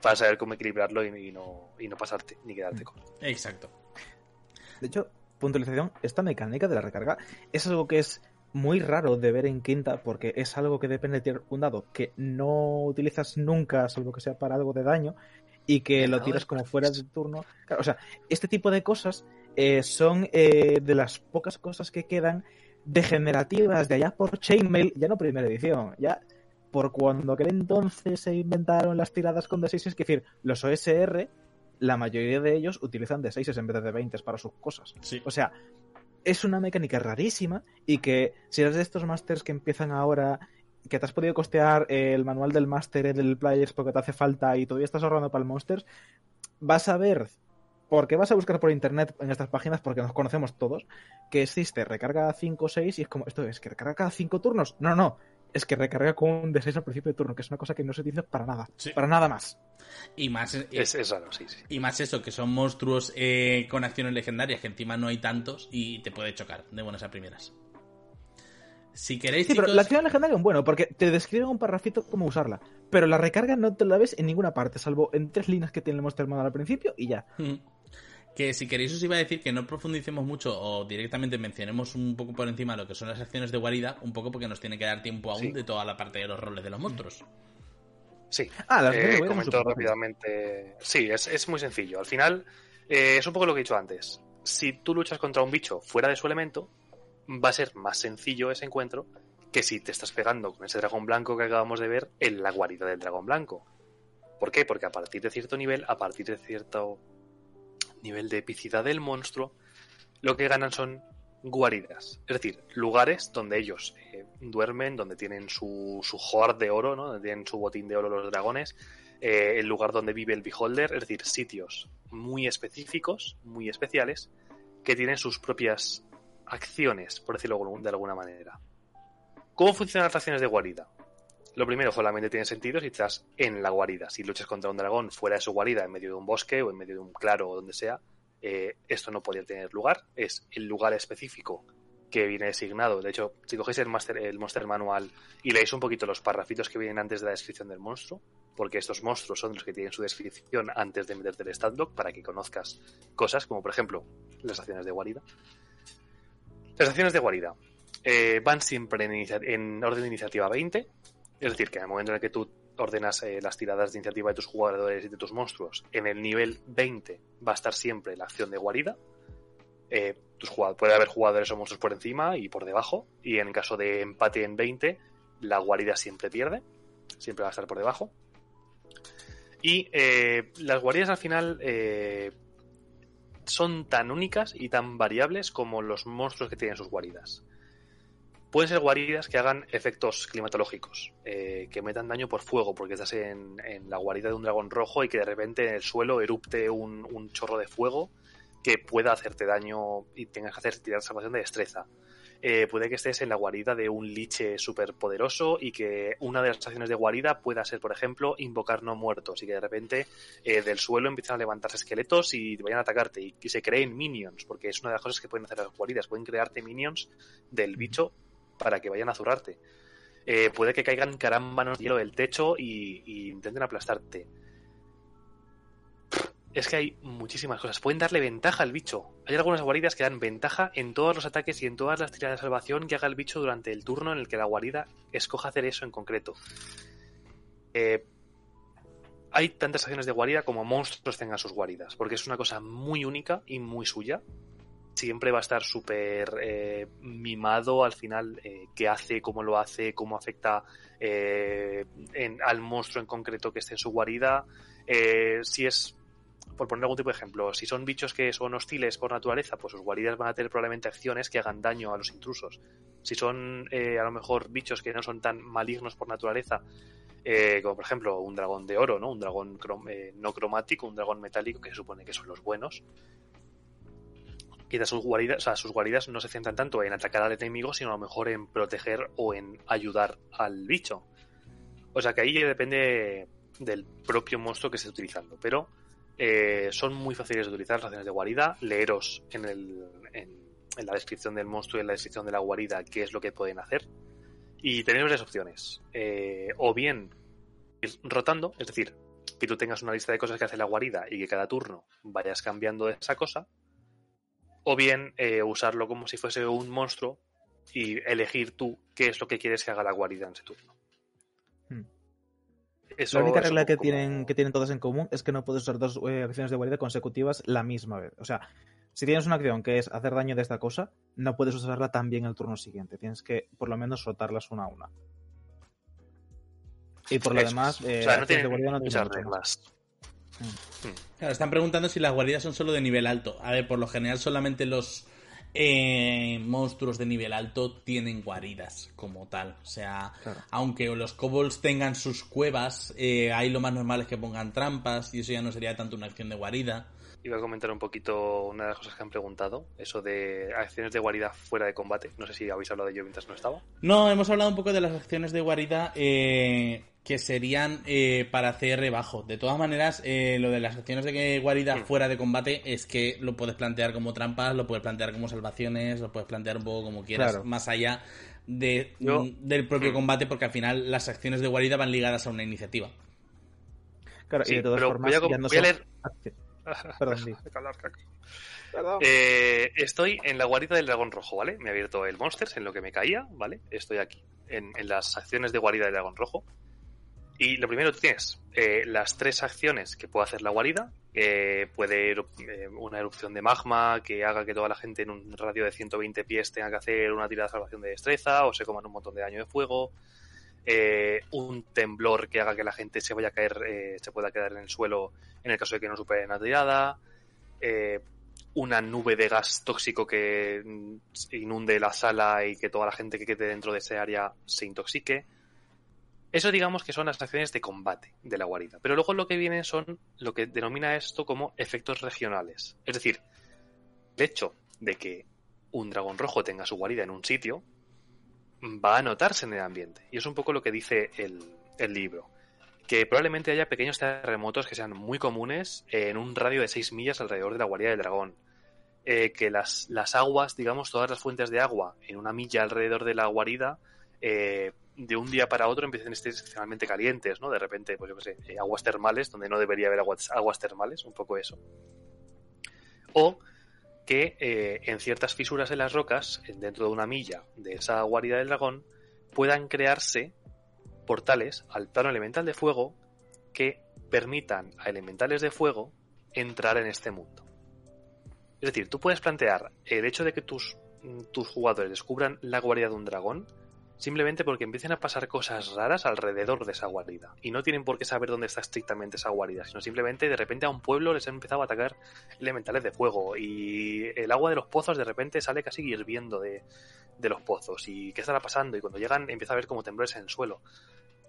para saber cómo equilibrarlo y, y no, y no pasarte ni quedarte con. Exacto. De hecho, puntualización, esta mecánica de la recarga es algo que es muy raro de ver en quinta porque es algo que depende de tirar un dado que no utilizas nunca, salvo que sea para algo de daño, y que lo tiras como fuera de turno. Claro, o sea, este tipo de cosas eh, son eh, de las pocas cosas que quedan degenerativas de allá por Chainmail, ya no primera edición, ya por cuando aquel entonces se inventaron las tiradas con D6, es decir, los OSR, la mayoría de ellos utilizan D6 en vez de D20 para sus cosas. Sí. O sea, es una mecánica rarísima y que si eres de estos masters que empiezan ahora, que te has podido costear el manual del máster del Players porque te hace falta y todavía estás ahorrando para el Monsters, vas a ver, porque vas a buscar por internet en estas páginas, porque nos conocemos todos, que existe recarga 5 o 6 y es como, esto es que recarga cada 5 turnos. No, no, es que recarga con un D6 al principio de turno, que es una cosa que no se utiliza para nada, Sí. para nada más. Y más, eh, Es, es raro, sí, sí. y más eso, que son monstruos eh, con acciones legendarias, que encima no hay tantos y te puede chocar de buenas a primeras. Si queréis, Sí, pero la acción legendaria es bueno, porque te describen un parrafito cómo usarla. Pero la recarga no te la ves en ninguna parte, salvo en tres líneas que tiene el Monster Manual al principio y ya. Mm. Que si queréis os iba a decir que no profundicemos mucho o directamente mencionemos un poco por encima lo que son las acciones de guarida, un poco porque nos tiene que dar tiempo aún Sí. de toda la parte de los roles de los monstruos. Sí, Ah, las Eh, comento rápidamente. Sí, es, es muy sencillo. Al final, eh, es un poco lo que he dicho antes. Si tú luchas contra un bicho fuera de su elemento, va a ser más sencillo ese encuentro que si te estás pegando con ese dragón blanco que acabamos de ver en la guarida del dragón blanco. ¿Por qué? Porque a partir de cierto nivel, a partir de cierto nivel de epicidad del monstruo, lo que ganan son guaridas. Es decir, lugares donde ellos eh, duermen, donde tienen su, su hoard de oro, ¿no? donde tienen su botín de oro los dragones, eh, el lugar donde vive el beholder, es decir, sitios muy específicos, muy especiales, que tienen sus propias acciones, por decirlo de alguna manera. ¿Cómo funcionan las acciones de guarida? Lo primero solamente tiene sentido si estás en la guarida. Si luchas contra un dragón fuera de su guarida, en medio de un bosque o en medio de un claro o donde sea, eh, esto no podría tener lugar. Es el lugar específico que viene designado. De hecho, si cogéis el, master, el Monster Manual y leéis un poquito los parrafitos que vienen antes de la descripción del monstruo, porque estos monstruos son los que tienen su descripción antes de meterte el stat block para que conozcas cosas, como por ejemplo las acciones de guarida. Las acciones de guarida eh, van siempre en orden de iniciativa 20, es decir, que en el momento en el que tú ordenas eh, las tiradas de iniciativa de tus jugadores y de tus monstruos, en el nivel 20 va a estar siempre la acción de guarida. Eh, puede haber jugadores o monstruos por encima y por debajo, y en caso de empate en 20, la guarida siempre pierde, siempre va a estar por debajo. Y eh, las guaridas al final son tan únicas y tan variables como los monstruos que tienen sus guaridas. Pueden ser guaridas que hagan efectos climatológicos, eh, que metan daño por fuego, porque estás en, en, la guarida de un dragón rojo y que de repente en el suelo erupte un, un chorro de fuego que pueda hacerte daño y tengas que hacer tirar salvación de destreza. Eh, puede que estés en la guarida de un liche súper poderoso y que una de las acciones de guarida pueda ser, por ejemplo, invocar no muertos y que de repente eh, del suelo empiezan a levantarse esqueletos y vayan a atacarte y que se creen minions, porque es una de las cosas que pueden hacer las guaridas, pueden crearte minions del bicho para que vayan a zurrarte. Eh, puede que caigan carámbanos de hielo del techo y, intenten aplastarte es que hay muchísimas cosas. Pueden darle ventaja al bicho. Hay algunas guaridas que dan ventaja en todos los ataques y en todas las tiradas de salvación que haga el bicho durante el turno en el que la guarida escoja hacer eso en concreto. Eh, hay tantas acciones de guarida como monstruos tengan sus guaridas, porque es una cosa muy única y muy suya. Siempre va a estar súper eh, mimado al final eh, qué hace, cómo lo hace, cómo afecta eh, en, al monstruo en concreto que esté en su guarida. Eh, si es por poner algún tipo de ejemplo, si son bichos que son hostiles por naturaleza, pues sus guaridas van a tener probablemente acciones que hagan daño a los intrusos. Si son eh, a lo mejor bichos que no son tan malignos por naturaleza, eh, como por ejemplo un dragón de oro, ¿no? Un dragón crom eh, no cromático, un dragón metálico, que se supone que son los buenos. Quizás sus guaridas, o sea, sus guaridas no se centran tanto en atacar al enemigo, sino a lo mejor en proteger o en ayudar al bicho. O sea que ahí depende del propio monstruo que esté utilizando. Pero eh, son muy fáciles de utilizar las acciones de guarida. Leeros en, el, en, la descripción del monstruo y en la descripción de la guarida qué es lo que pueden hacer. Y tenéis varias opciones. Eh, o bien ir rotando, es decir, que tú tengas una lista de cosas que hace la guarida y que cada turno vayas cambiando esa cosa. O bien eh, usarlo como si fuese un monstruo y elegir tú qué es lo que quieres que haga la guarida en ese turno. Hmm. Eso, la única regla que, como... tienen, que tienen todas en común es que no puedes usar dos eh, acciones de guarida consecutivas la misma vez. O sea, si tienes una acción que es hacer daño de esta cosa, no puedes usarla también el turno siguiente. Tienes que por lo menos rotarlas una a una. Y por lo Eso. demás, eh, o sea, no tienen de guarida no muchas tienen reglas. Claro, están preguntando si las guaridas son solo de nivel alto. A ver, por lo general solamente los eh, monstruos de nivel alto tienen guaridas como tal. O sea, Claro. aunque los kobolds tengan sus cuevas, eh, ahí lo más normal es que pongan trampas y eso ya no sería tanto una acción de guarida. Iba a comentar un poquito una de las cosas que han preguntado, eso de acciones de guarida fuera de combate. No sé si habéis hablado de ello mientras no estaba. No, hemos hablado un poco de las acciones de guarida eh, que serían eh, para CR bajo. De todas maneras, eh, lo de las acciones de guarida Mm. fuera de combate es que lo puedes plantear como trampas, lo puedes plantear como salvaciones, lo puedes plantear un poco como quieras, Claro. más allá de, Yo- mm, del propio Mm. combate, porque al final las acciones de guarida van ligadas a una iniciativa. Claro, Sí, y de todas formas, voy a, ya no voy a son- leer. <laughs> Perdón. <laughs> Perdón. Eh, estoy en la guarida del dragón rojo, ¿vale? Me he abierto el Monsters en lo que me caía, ¿vale? Estoy aquí, en, en las acciones de guarida del dragón rojo. Y lo primero tienes eh, las tres acciones que puede hacer la guarida. Eh, puede eh, una erupción de magma que haga que toda la gente en un radio de 120 pies tenga que hacer una tirada de salvación de destreza o se coman un montón de daño de fuego. Eh, un temblor que haga que la gente se vaya a caer, eh, se pueda quedar en el suelo en el caso de que no supere una tirada. Una nube de gas tóxico que inunde la sala y que toda la gente que quede dentro de ese área se intoxique. Eso digamos que son las acciones de combate de la guarida. Pero luego lo que viene son lo que denomina esto como efectos regionales. Es decir, el hecho de que un dragón rojo tenga su guarida en un sitio va a notarse en el ambiente. Y es un poco lo que dice el, el libro. Que probablemente haya pequeños terremotos que sean muy comunes en un radio de 6 millas alrededor de la guarida del dragón. Eh, que las, las aguas, digamos, todas las fuentes de agua en una milla alrededor de la guarida, eh, de un día para otro empiecen a estar excepcionalmente calientes, ¿no? De repente, pues yo qué sé, eh, aguas termales, donde no debería haber aguas, aguas termales, un poco eso. O que eh, en ciertas fisuras en las rocas, en- dentro de una milla de esa guarida del dragón, puedan crearse portales al plano elemental de fuego que permitan a elementales de fuego entrar en este mundo. Es decir, tú puedes plantear el hecho de que tus, tus jugadores descubran la guarida de un dragón simplemente porque empiecen a pasar cosas raras alrededor de esa guarida. Y no tienen por qué saber dónde está estrictamente esa guarida, sino simplemente de repente a un pueblo les han empezado a atacar elementales de fuego y el agua de los pozos de repente sale casi hirviendo de, de los pozos. ¿Y qué estará pasando? Y cuando llegan empieza a ver como temblores en el suelo.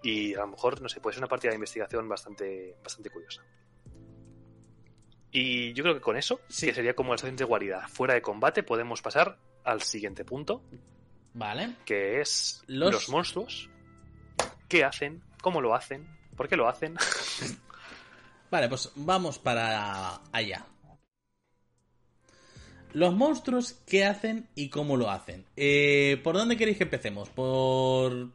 Y a lo mejor, no sé, puede ser una partida de investigación bastante, bastante curiosa. Y yo creo que con eso, Sí. que sería como la estación de guarida fuera de combate, podemos pasar al siguiente punto, Vale. que es Los- los, monstruos. ¿Qué hacen? ¿Cómo lo hacen? ¿Por qué lo hacen? <laughs> Vale, pues vamos para allá. Los monstruos, ¿qué hacen y cómo lo hacen? Eh, ¿Por dónde queréis que empecemos? ¿Por,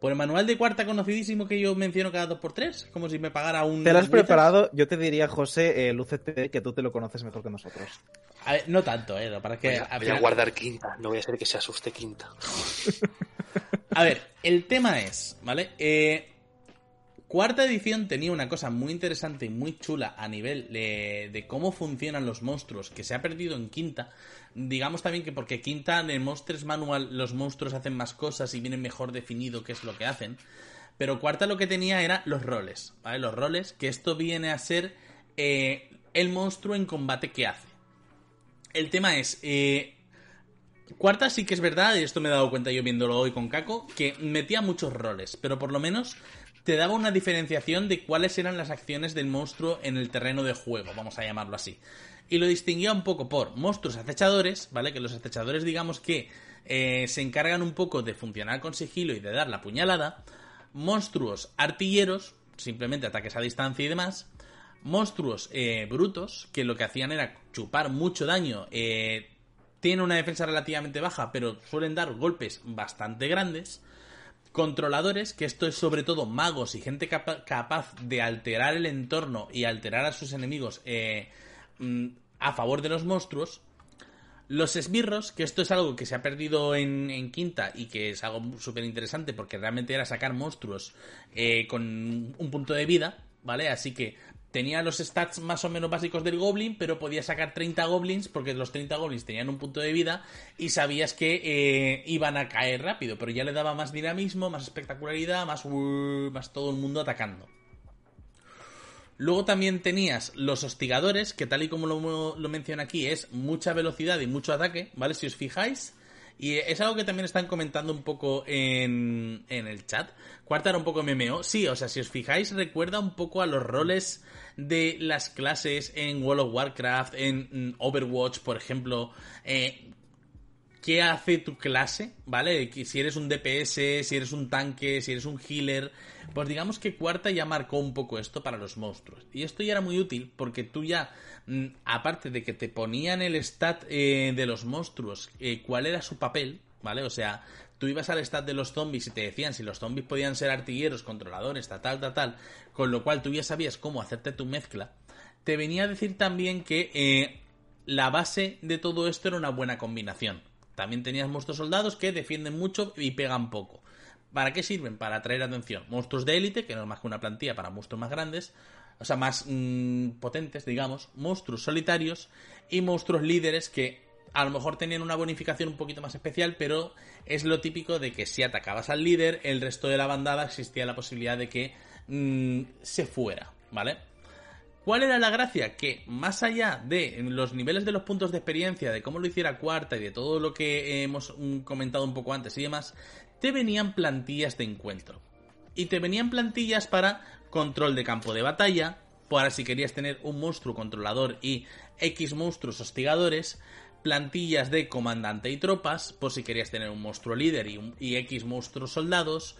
¿Por el manual de cuarta conocidísimo que yo menciono cada 2x3? Como si me pagara un... ¿Te lo has preparado? Yo te diría, José, el UCT, que tú te lo conoces mejor que nosotros. A ver, no tanto, ¿eh? Para que, Voy a, voy guardar quinta, no voy a ser que se asuste quinta. <laughs> A ver, el tema es, ¿vale? Eh, cuarta edición tenía una cosa muy interesante y muy chula a nivel de, cómo funcionan los monstruos, que se ha perdido en quinta. Digamos también que porque quinta en el Monsters Manual los monstruos hacen más cosas y vienen mejor definido qué es lo que hacen. Pero cuarta lo que tenía era los roles, ¿vale? Los roles, que esto viene a ser eh, el monstruo en combate que hace. El tema es, eh, Cuarta sí que es verdad, y esto me he dado cuenta yo viéndolo hoy con Caco, que metía muchos roles, pero por lo menos te daba una diferenciación de cuáles eran las acciones del monstruo en el terreno de juego, vamos a llamarlo así. Y lo distinguía un poco por monstruos acechadores, ¿vale? Que los acechadores digamos que eh, se encargan un poco de funcionar con sigilo y de dar la puñalada. Monstruos artilleros, simplemente ataques a distancia y demás. Monstruos eh, brutos, que lo que hacían era chupar mucho daño. Eh, tienen una defensa relativamente baja, pero suelen dar golpes bastante grandes. Controladores, que esto es sobre todo magos y gente capa- capaz de alterar el entorno y alterar a sus enemigos eh, mm, a favor de los monstruos. Los esbirros, que esto es algo que se ha perdido en, en quinta y que es algo súper interesante porque realmente era sacar monstruos eh, con un punto de vida, ¿vale? Así que tenía los stats más o menos básicos del goblin, pero podía sacar 30 goblins porque los 30 goblins tenían un punto de vida y sabías que eh, iban a caer rápido, pero ya le daba más dinamismo, más espectacularidad, más, uh, más todo el mundo atacando. Luego también tenías los hostigadores, que tal y como lo, lo menciona aquí, es mucha velocidad y mucho ataque, ¿vale? Si os fijáis. Y es algo que también están comentando un poco en, en el chat. Cuarta era un poco MMO. Sí, o sea, si os fijáis, recuerda un poco a los roles de las clases en World of Warcraft, en mm, Overwatch, por ejemplo. Eh, qué hace tu clase, ¿vale? Si eres un DPS, si eres un tanque, si eres un healer. Pues digamos que cuarta ya marcó un poco esto para los monstruos. Y esto ya era muy útil porque tú ya, mm, aparte de que te ponían el stat eh, de los monstruos, eh, cuál era su papel, ¿vale? O sea, tú ibas al stat de los zombies y te decían si los zombies podían ser artilleros, controladores, tal, tal, tal, tal. Con lo cual tú ya sabías cómo hacerte tu mezcla. Te venía a decir también que eh, la base de todo esto era una buena combinación. También tenías monstruos soldados que defienden mucho y pegan poco. ¿Para qué sirven? Para atraer atención. Monstruos de élite, que no es más que una plantilla para monstruos más grandes, o sea, más mm, potentes, digamos. Monstruos solitarios y monstruos líderes que a lo mejor tenían una bonificación un poquito más especial, pero es lo típico de que si atacabas al líder, el resto de la bandada existía la posibilidad de que mm, se fuera, ¿vale? ¿Cuál era la gracia? Que más allá de los niveles de los puntos de experiencia, de cómo lo hiciera cuarta y de todo lo que hemos mm, comentado un poco antes y demás, te venían plantillas de encuentro. Y te venían plantillas para control de campo de batalla, para si querías tener un monstruo controlador y X monstruos hostigadores, plantillas de comandante y tropas, por si querías tener un monstruo líder y, X monstruos soldados,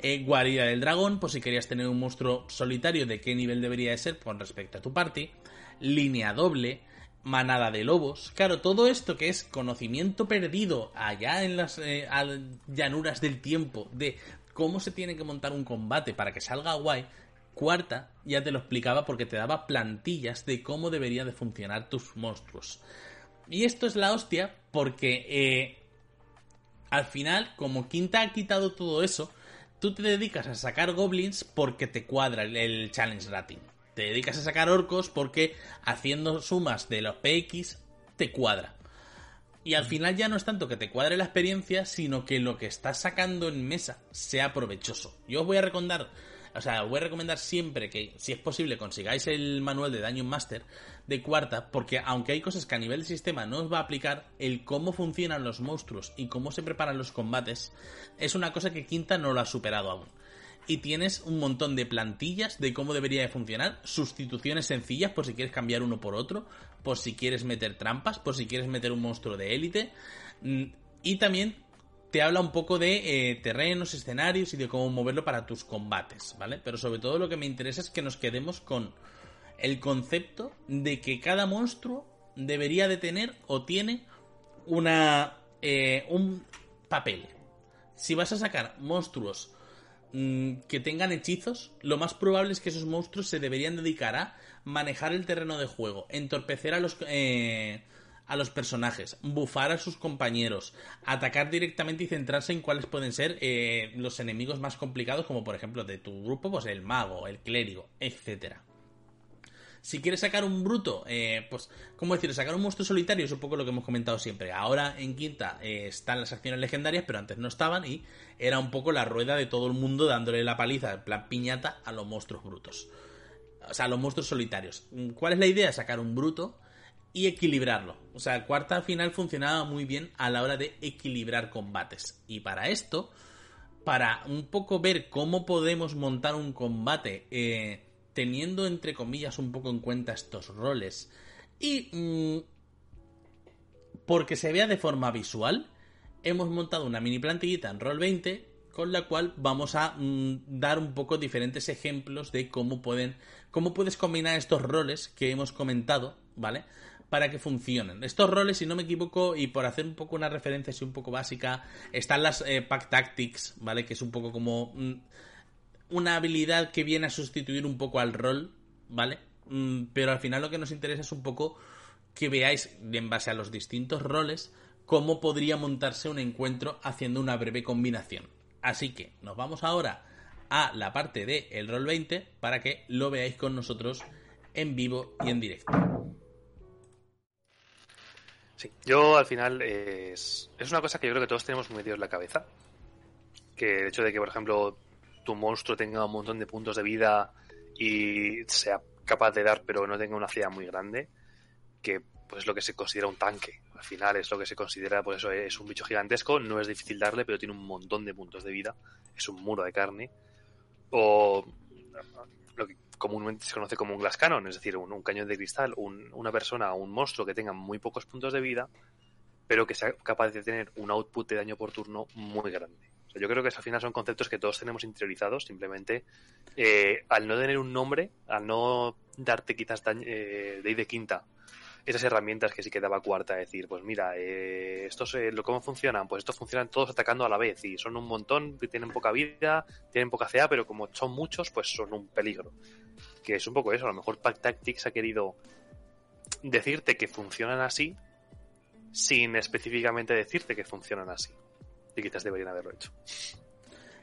eh, guarida del dragón, por si querías tener un monstruo solitario de qué nivel debería de ser con respecto a tu party, línea doble, manada de lobos, claro, todo esto que es conocimiento perdido allá en las eh, llanuras del tiempo de cómo se tiene que montar un combate para que salga guay, cuarta ya te lo explicaba porque te daba plantillas de cómo deberían de funcionar tus monstruos. Y esto es la hostia porque eh, al final, como Quinta ha quitado todo eso, tú te dedicas a sacar goblins porque te cuadra el, challenge rating. Te dedicas a sacar orcos porque haciendo sumas de los PX te cuadra. Y al final ya no es tanto que te cuadre la experiencia, sino que lo que estás sacando en mesa sea provechoso. Yo os voy a recomendar, o sea, os voy a recomendar siempre que, si es posible, consigáis el manual de Dungeon Master de cuarta, porque aunque hay cosas que a nivel de sistema no os va a aplicar, el cómo funcionan los monstruos y cómo se preparan los combates es una cosa que quinta no lo ha superado aún y tienes un montón de plantillas de cómo debería de funcionar, sustituciones sencillas por si quieres cambiar uno por otro, por si quieres meter trampas, por si quieres meter un monstruo de élite, mm, y también te habla un poco de eh, terrenos, escenarios y de cómo moverlo para tus combates, ¿vale? Pero sobre todo lo que me interesa es que nos quedemos con el concepto de que cada monstruo debería de tener o tiene una eh, un papel. Si vas a sacar monstruos Mm, que tengan hechizos, lo más probable es que esos monstruos se deberían dedicar a manejar el terreno de juego, entorpecer a los, eh, a los personajes, bufar a sus compañeros, atacar directamente y centrarse en cuáles pueden ser eh, los enemigos más complicados, como por ejemplo de tu grupo, pues el mago, el clérigo, etcétera. Si quieres sacar un bruto, eh, pues, ¿cómo decir? Sacar un monstruo solitario es un poco lo que hemos comentado siempre. Ahora en quinta eh, están las acciones legendarias, pero antes no estaban y era un poco la rueda de todo el mundo dándole la paliza, en plan piñata, a los monstruos brutos. O sea, a los monstruos solitarios. ¿Cuál es la idea? Sacar un bruto y equilibrarlo. O sea, cuarta al final funcionaba muy bien a la hora de equilibrar combates. Y para esto, para un poco ver cómo podemos montar un combate eh, teniendo entre comillas un poco en cuenta estos roles y mm, porque se vea de forma visual, hemos montado una mini plantillita en Roll20 con la cual vamos a mm, dar un poco diferentes ejemplos de cómo pueden cómo puedes combinar estos roles que hemos comentado, ¿vale? Para que funcionen. Estos roles, si no me equivoco, y por hacer un poco una referencia así un poco básica, están las eh, Pack Tactics, ¿vale? Que es un poco como mm, una habilidad que viene a sustituir un poco al rol, ¿vale? Mm, pero al final lo que nos interesa es un poco que veáis, en base a los distintos roles, cómo podría montarse un encuentro haciendo una breve combinación. Así que nos vamos ahora a la parte de el rol 20 para que lo veáis con nosotros en vivo y en directo. Sí, yo al final es, es una cosa que yo creo que todos tenemos muy metido en la cabeza. Que el hecho de que, por ejemplo, tu monstruo tenga un montón de puntos de vida y sea capaz de dar, pero no tenga una ciudad muy grande, que pues es lo que se considera un tanque. Al final es lo que se considera, pues eso es un bicho gigantesco, no es difícil darle, pero tiene un montón de puntos de vida, es un muro de carne. O lo que comúnmente se conoce como un glass cannon, es decir, un, cañón de cristal, una persona o un monstruo que tenga muy pocos puntos de vida, pero que sea capaz de tener un output de daño por turno muy grande yo creo que al final son conceptos que todos tenemos interiorizados, simplemente eh, al no tener un nombre, al no darte quizás eh, de de quinta esas herramientas que sí que daba cuarta, decir, pues mira, eh, estos, eh, ¿cómo funcionan? Pues estos funcionan todos atacando a la vez y son un montón, tienen poca vida, tienen poca CA, pero como son muchos, pues son un peligro. Que es un poco eso, a lo mejor Pack Tactics ha querido decirte que funcionan así sin específicamente decirte que funcionan así y quizás deberían haberlo hecho.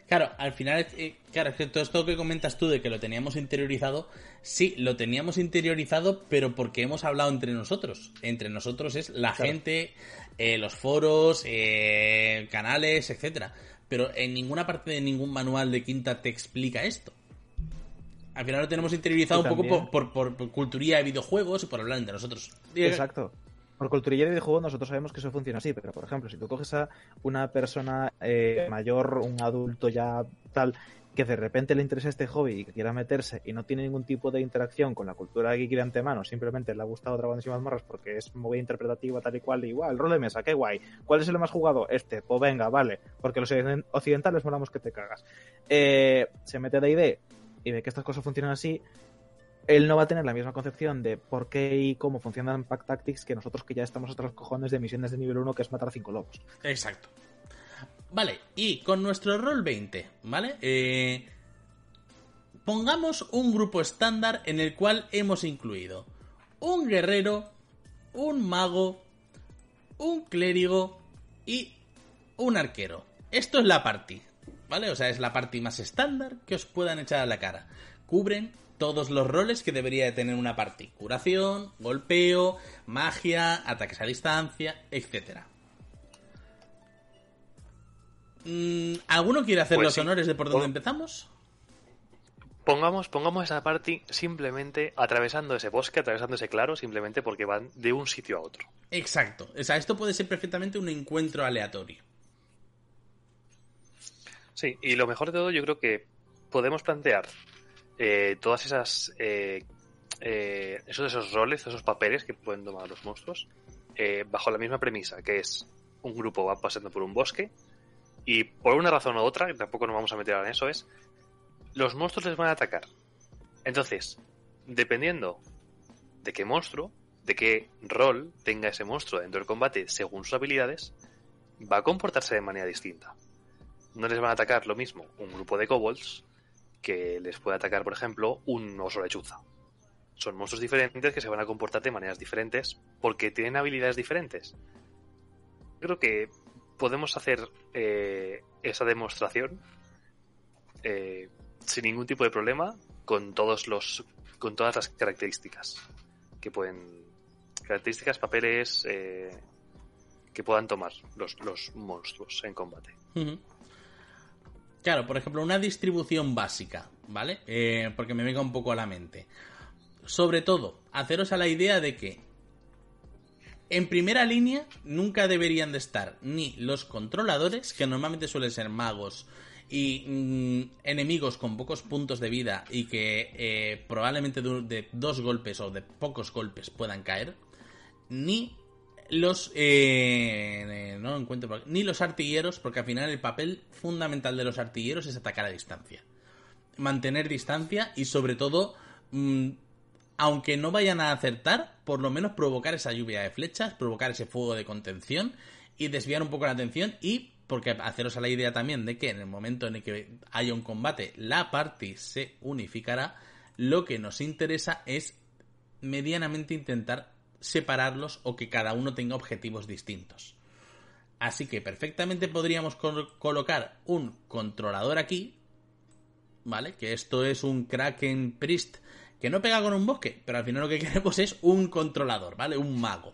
Claro, al final, eh, claro, es que todo esto que comentas tú de que lo teníamos interiorizado, sí, lo teníamos interiorizado, pero porque hemos hablado entre nosotros. Entre nosotros es la gente, eh, los foros, eh, canales, etcétera. Pero en ninguna parte de ningún manual de quinta te explica esto. Al final lo tenemos interiorizado un poco por, por, por, culturía de videojuegos y por hablar entre nosotros. Exacto por culturilla de juego nosotros sabemos que eso funciona así, pero por ejemplo, si tú coges a una persona eh, mayor, un adulto ya tal, que de repente le interesa este hobby y que quiera meterse y no tiene ningún tipo de interacción con la cultura geek de antemano, simplemente le ha gustado Dragones y mazmorras porque es muy interpretativa tal y cual, igual, el rol de mesa, qué guay. ¿Cuál es el más jugado? Este, pues venga, vale, porque los occidentales molamos que te cagas. Eh, se mete de idea y ve que estas cosas funcionan así, él no va a tener la misma concepción de por qué y cómo funcionan Pack Tactics que nosotros que ya estamos hasta los cojones de misiones de nivel 1 que es matar a 5 lobos. Exacto. Vale, y con nuestro rol 20, ¿vale? Eh, pongamos un grupo estándar en el cual hemos incluido un guerrero, un mago, un clérigo y un arquero. Esto es la party, ¿vale? O sea, es la party más estándar que os puedan echar a la cara. Cubren todos los roles que debería de tener una party. Curación, golpeo, magia, ataques a distancia, etc. Mm, ¿Alguno quiere hacer Pues los sí. honores de por dónde empezamos? Pongamos, pongamos esa party simplemente atravesando ese bosque, atravesando ese claro, simplemente porque van de un sitio a otro. Exacto. O sea, esto puede ser perfectamente un encuentro aleatorio. Sí, y lo mejor de todo, yo creo que podemos plantear eh, todas esas. Eh, eh, esos, esos roles, esos papeles que pueden tomar los monstruos, eh, bajo la misma premisa, que es un grupo va pasando por un bosque y por una razón u otra, que tampoco nos vamos a meter en eso, es los monstruos les van a atacar. Entonces, dependiendo de qué monstruo, de qué rol tenga ese monstruo dentro del combate según sus habilidades, va a comportarse de manera distinta no les van a atacar lo mismo un grupo de kobolds que les puede atacar, por ejemplo, un oso lechuza. Son monstruos diferentes que se van a comportar de maneras diferentes porque tienen habilidades diferentes. Creo que podemos hacer eh, esa demostración eh, sin ningún tipo de problema con todos los con todas las características que pueden características papeles eh, que puedan tomar los, los monstruos en combate. Claro, por ejemplo, una distribución básica, ¿vale? Eh, porque me venga un poco a la mente. Sobre todo, haceros a la idea de que en primera línea nunca deberían de estar ni los controladores, que normalmente suelen ser magos y mm, enemigos con pocos puntos de vida y que eh, probablemente de, de dos golpes o de pocos golpes puedan caer, ni los eh, no lo encuentro ni los artilleros porque al final el papel fundamental de los artilleros es atacar a distancia. Mantener distancia y sobre todo mm, aunque no vayan a acertar por lo menos provocar esa lluvia de flechas provocar ese fuego de contención y desviar un poco la atención y porque haceros a la idea también de que en el momento en el que haya un combate la party se unificará lo que nos interesa es medianamente intentar separarlos o que cada uno tenga objetivos distintos. Así que perfectamente podríamos col- colocar un controlador aquí, ¿vale? Que esto es un Kraken Priest que no pega con un bosque, pero al final lo que <laughs> queremos es un controlador, ¿vale? Un mago.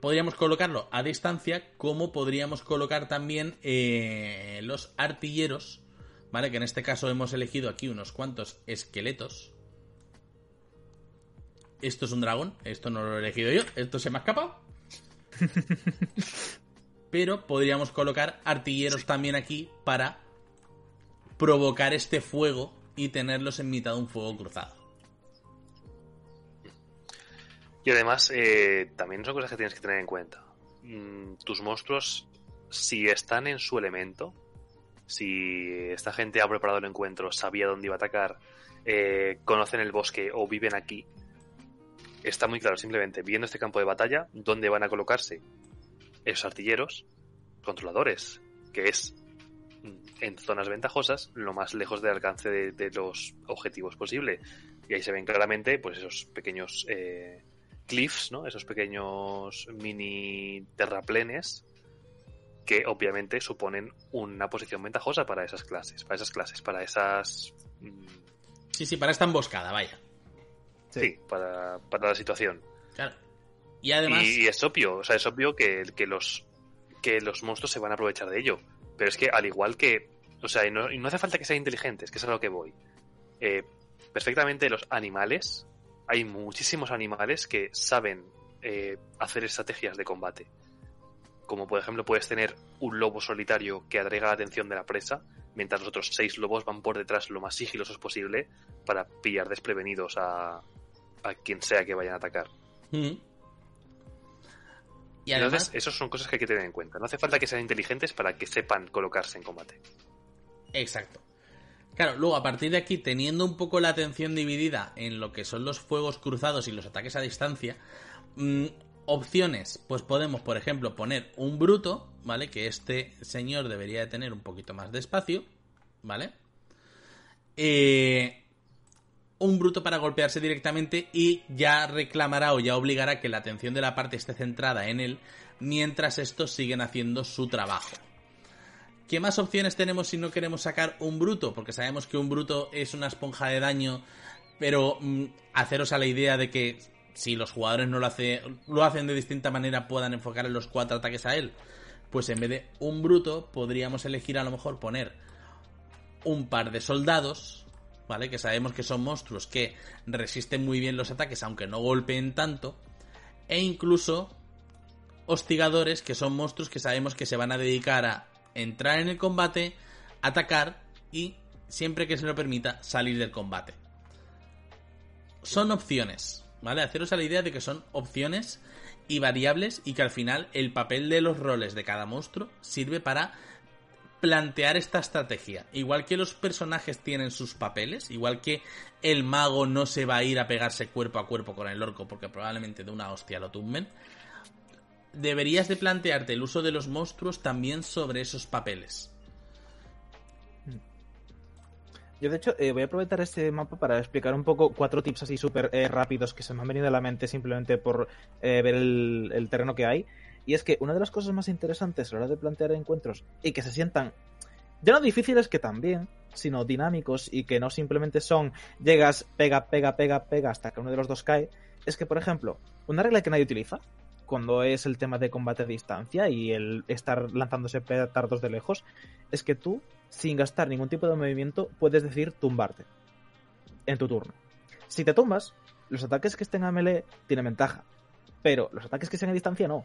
Podríamos colocarlo a distancia, como podríamos colocar también eh, los artilleros, ¿vale? Que en este caso hemos elegido aquí unos cuantos esqueletos. Esto es un dragón, esto no lo he elegido yo, esto se me ha escapado. <laughs> Pero podríamos colocar artilleros también aquí para provocar este fuego y tenerlos en mitad de un fuego cruzado. Y además, eh, también son cosas que tienes que tener en cuenta. Mm, tus monstruos, si están en su elemento, si esta gente ha preparado el encuentro, sabía dónde iba a atacar, eh, conocen el bosque o viven aquí, está muy claro, simplemente viendo este campo de batalla, dónde van a colocarse esos artilleros, controladores, que es mm, en zonas ventajosas, lo más lejos del alcance de, los objetivos posible. Y ahí se ven claramente, pues esos pequeños eh, cliffs, ¿no? Esos pequeños mini terraplenes que obviamente suponen una posición ventajosa para esas clases, para esas clases, para esas mm, Sí, sí, para esta emboscada, vaya. Sí, para, para la situación. Claro. Y además... Y, y es obvio, o sea, es obvio que, que los que los monstruos se van a aprovechar de ello. Pero es que al igual que, o sea, y no, y no hace falta que sean inteligentes, que es a lo que voy. Eh, perfectamente los animales, hay muchísimos animales que saben eh, hacer estrategias de combate. Como por ejemplo puedes tener un lobo solitario que atraiga la atención de la presa, mientras los otros seis lobos van por detrás lo más sigilosos posible para pillar desprevenidos a, a quien sea que vayan a atacar. Ujú. Y Entonces, esas son cosas que hay que tener en cuenta. No hace falta que sean inteligentes para que sepan colocarse en combate. exacto. Claro, luego a partir de aquí, teniendo un poco la atención dividida en lo que son los fuegos cruzados y los ataques a distancia, mm, opciones, pues podemos, por ejemplo, poner un bruto, ¿vale? Que este señor debería de tener un poquito más de espacio, ¿vale? Eh, un bruto para golpearse directamente y ya reclamará o ya obligará que la atención de la parte esté centrada en él mientras estos siguen haciendo su trabajo. ¿Qué más opciones tenemos si no queremos sacar un bruto? Porque sabemos que un bruto es una esponja de daño, pero mm, haceros a la idea de que si los jugadores no lo, hace, lo hacen de distinta manera puedan enfocar en los cuatro ataques a él. pues en vez de un bruto podríamos elegir a lo mejor poner un par de soldados, ¿vale? Que sabemos que son monstruos que resisten muy bien los ataques aunque no golpeen tanto, e incluso hostigadores que son monstruos que sabemos que se van a dedicar a entrar en el combate, atacar y, siempre que se lo permita, salir del combate. Son opciones, ¿vale? Haceros a la idea de que son opciones y variables y que al final el papel de los roles de cada monstruo sirve para plantear esta estrategia. Igual que los personajes tienen sus papeles, igual que el mago no se va a ir a pegarse cuerpo a cuerpo con el orco porque probablemente de una hostia lo tumben, deberías de plantearte el uso de los monstruos también sobre esos papeles. Yo, de hecho, eh, voy a aprovechar este mapa para explicar un poco cuatro tips así súper eh, rápidos que se me han venido a la mente simplemente por eh, ver el, terreno que hay. Y es que una de las cosas más interesantes a la hora de plantear encuentros y que se sientan ya no difíciles que también, sino dinámicos y que no simplemente son llegas, pega, pega, pega, pega hasta que uno de los dos cae, es que, por ejemplo, una regla que nadie utiliza, cuando es el tema de combate a distancia y el estar lanzándose petardos de lejos, es que tú, sin gastar ningún tipo de movimiento, puedes decir tumbarte en tu turno. Si te tumbas, los ataques que estén a melee tienen ventaja, pero los ataques que estén a distancia no.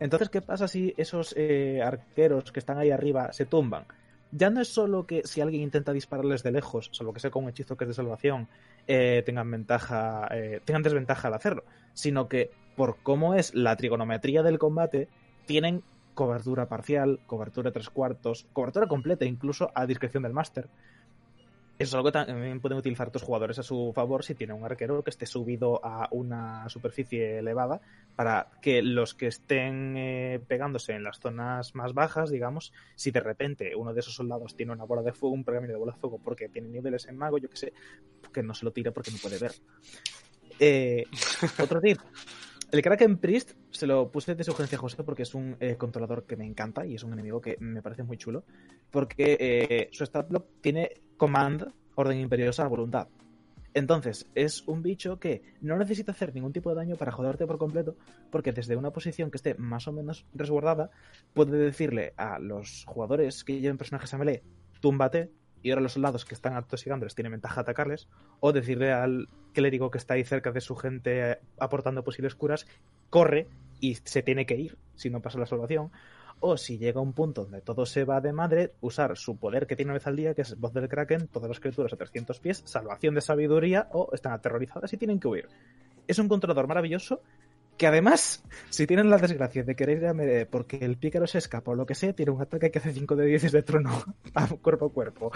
Entonces, ¿qué pasa si esos eh, arqueros que están ahí arriba se tumban? Ya no es solo que si alguien intenta dispararles de lejos, salvo que sea con un hechizo que es de salvación, eh, tengan ventaja, eh, tengan desventaja al hacerlo, sino que por cómo es la trigonometría del combate, tienen cobertura parcial, cobertura tres cuartos, cobertura completa incluso a discreción del máster. Es algo que también pueden utilizar otros jugadores a su favor si tiene un arquero que esté subido a una superficie elevada para que los que estén eh, pegándose en las zonas más bajas, digamos, si de repente uno de esos soldados tiene una bola de fuego, un pergamino de bola de fuego porque tiene niveles en mago, yo que sé, que no se lo tire porque no puede ver. Eh, otro tip. El Kraken Priest se lo puse de sugerencia a José porque es un eh, controlador que me encanta y es un enemigo que me parece muy chulo. Porque su stat block tiene command, orden imperiosa, voluntad. Entonces, es un bicho que no necesita hacer ningún tipo de daño para joderte por completo, porque desde una posición que esté más o menos resguardada, puede decirle a los jugadores que lleven personajes a melee, túmbate, y ahora los soldados que están atosigándoles tienen ventaja atacarles, o decirle al clérigo que está ahí cerca de su gente eh, aportando posibles curas, corre y se tiene que ir si no pasa la salvación, o si llega un punto donde todo se va de madre, usar su poder que tiene una vez al día, que es voz del kraken, todas las criaturas a 300 pies, salvación de sabiduría o están aterrorizadas y tienen que huir. Es un controlador maravilloso que además, si tienen la desgracia de querer ir a Mere porque el pícaro se escapa o lo que sea, tiene un ataque que hace 5 de 10 de trono <laughs> a cuerpo a cuerpo.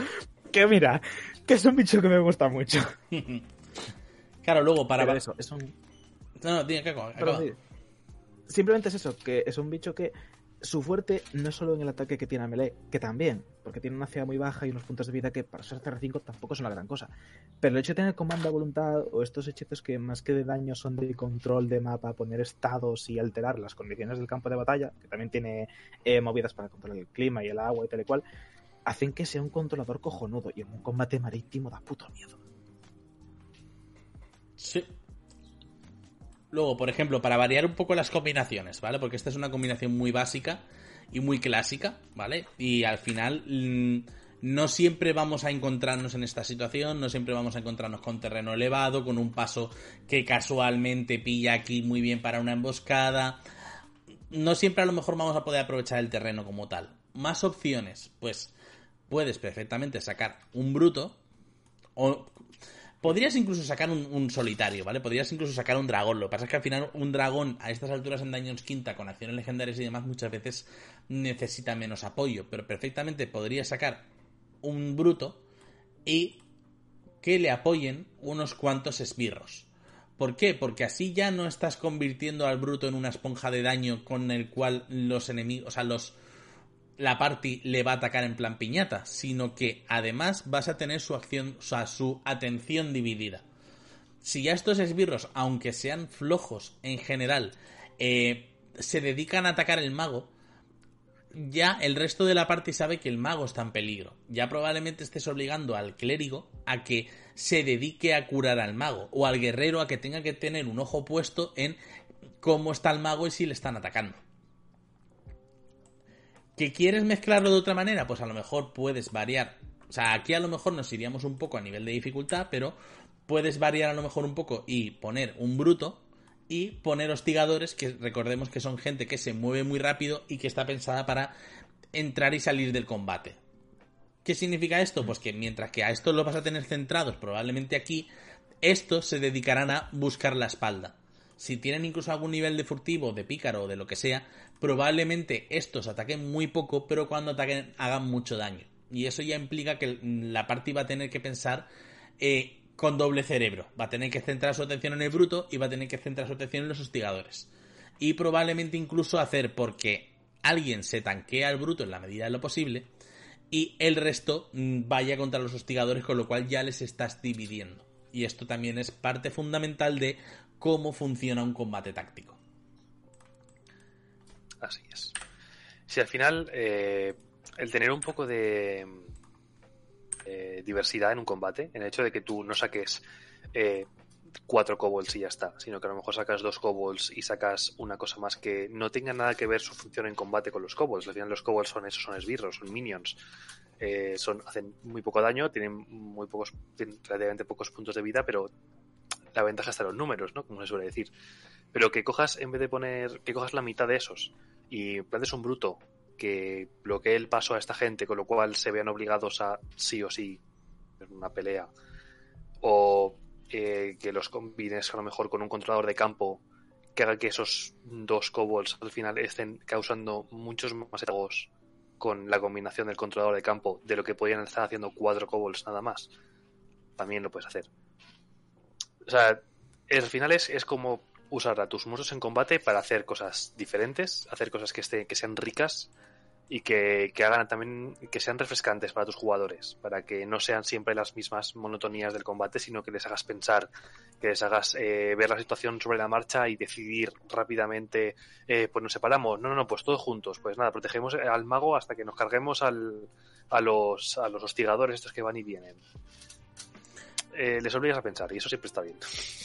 Que mira, que es un bicho que me gusta mucho. <laughs> claro, luego para... eso, es un... No, no, tiene que Simplemente es eso, que es un bicho que su fuerte no es solo en el ataque que tiene a melee, que también, porque tiene una CA muy baja y unos puntos de vida que para ser CR5 tampoco son la gran cosa. Pero el hecho de tener comando a voluntad o estos hechizos que más que de daño son de control de mapa, poner estados y alterar las condiciones del campo de batalla, que también tiene eh, movidas para controlar el clima y el agua y tal y cual, hacen que sea un controlador cojonudo y en un combate marítimo da puto miedo. Sí, Luego, por ejemplo, para variar un poco las combinaciones, ¿vale? Porque esta es una combinación muy básica y muy clásica, ¿vale? Y al final mm, no siempre vamos a encontrarnos en esta situación, no siempre vamos a encontrarnos con terreno elevado, con un paso que casualmente pilla aquí muy bien para una emboscada. No siempre a lo mejor vamos a poder aprovechar el terreno como tal. Más opciones, pues puedes perfectamente sacar un bruto o Podrías incluso sacar un, solitario, ¿vale? Podrías incluso sacar un dragón. Lo que pasa es que al final un dragón a estas alturas en Dungeons Quinta con acciones legendarias y demás muchas veces necesita menos apoyo. Pero perfectamente podrías sacar un bruto y que le apoyen unos cuantos esbirros. ¿Por qué? Porque así ya no estás convirtiendo al bruto en una esponja de daño con el cual los enemigos, o sea, los la party le va a atacar en plan piñata, sino que además vas a tener su acción, o sea, su atención dividida. Si ya estos esbirros, aunque sean flojos en general, eh, se dedican a atacar el mago, ya el resto de la party sabe que el mago está en peligro. Ya probablemente estés obligando al clérigo a que se dedique a curar al mago, o al guerrero a que tenga que tener un ojo puesto en cómo está el mago y si le están atacando. ¿Que quieres mezclarlo de otra manera? Pues a lo mejor puedes variar. O sea, aquí a lo mejor nos iríamos un poco a nivel de dificultad, pero puedes variar a lo mejor un poco y poner un bruto y poner hostigadores, que recordemos que son gente que se mueve muy rápido y que está pensada para entrar y salir del combate. ¿Qué significa esto? Pues que mientras que a estos los vas a tener centrados probablemente aquí, estos se dedicarán a buscar la espalda. Si tienen incluso algún nivel de furtivo, de pícaro o de lo que sea, probablemente estos ataquen muy poco, pero cuando ataquen hagan mucho daño. Y eso ya implica que la parte va a tener que pensar eh, con doble cerebro. Va a tener que centrar su atención en el bruto y va a tener que centrar su atención en los hostigadores. Y probablemente incluso hacer porque alguien se tanquea al bruto en la medida de lo posible y el resto mm, vaya contra los hostigadores, con lo cual ya les estás dividiendo. Y esto también es parte fundamental de cómo funciona un combate táctico. Así es. Si al final eh, el tener un poco de eh, diversidad en un combate, en el hecho de que tú no saques eh, cuatro kobolds y ya está, sino que a lo mejor sacas dos kobolds y sacas una cosa más que no tenga nada que ver su función en combate con los kobolds. Al final los kobolds son esos, son esbirros, son minions. Eh, son, hacen muy poco daño, tienen muy pocos, tienen relativamente pocos puntos de vida, pero la ventaja está en los números, ¿no? Como se suele decir. Pero que cojas, en vez de poner, que cojas la mitad de esos y plantes un bruto que bloquee el paso a esta gente, con lo cual se vean obligados a sí o sí una pelea, o eh, que los combines a lo mejor con un controlador de campo que haga que esos dos kobolds al final estén causando muchos más estragos con la combinación del controlador de campo de lo que podrían estar haciendo cuatro kobolds nada más. También lo puedes hacer. O sea, al final es, es como usar a tus monstruos en combate para hacer cosas diferentes, hacer cosas que, estén, que sean ricas y que, hagan también que sean refrescantes para tus jugadores, para que no sean siempre las mismas monotonías del combate, sino que les hagas pensar, que les hagas eh, ver la situación sobre la marcha y decidir rápidamente, eh, pues nos separamos, no, no, no, pues todos juntos, pues nada, protegemos al mago hasta que nos carguemos al, a, los, a los hostigadores estos que van y vienen. Eh, les obligas a pensar y eso siempre está bien.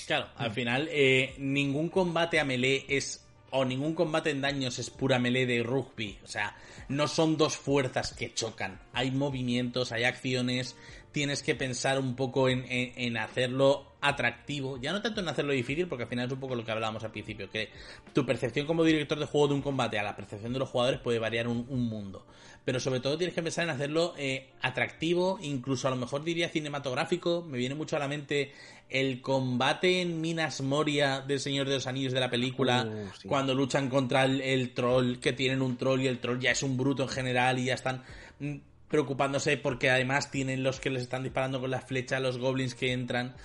Claro, al final ningún combate a melee es o ningún combate en daños es pura melee de rugby. O sea, no son dos fuerzas que chocan. Hay movimientos, hay acciones. Tienes que pensar un poco en, en, hacerlo atractivo. Ya no tanto en hacerlo difícil, porque al final es un poco lo que hablábamos al principio. Que tu percepción como director de juego de un combate a la percepción de los jugadores puede variar un, un mundo pero sobre todo tienes que pensar en hacerlo eh, atractivo, incluso a lo mejor diría cinematográfico. Me viene mucho a la mente el combate en Minas Moria del Señor de los Anillos de la película, uh, cuando luchan contra el, troll, que tienen un troll y el troll ya es un bruto en general y ya están mm, preocupándose porque además tienen los que les están disparando con las flechas, los goblins que entran.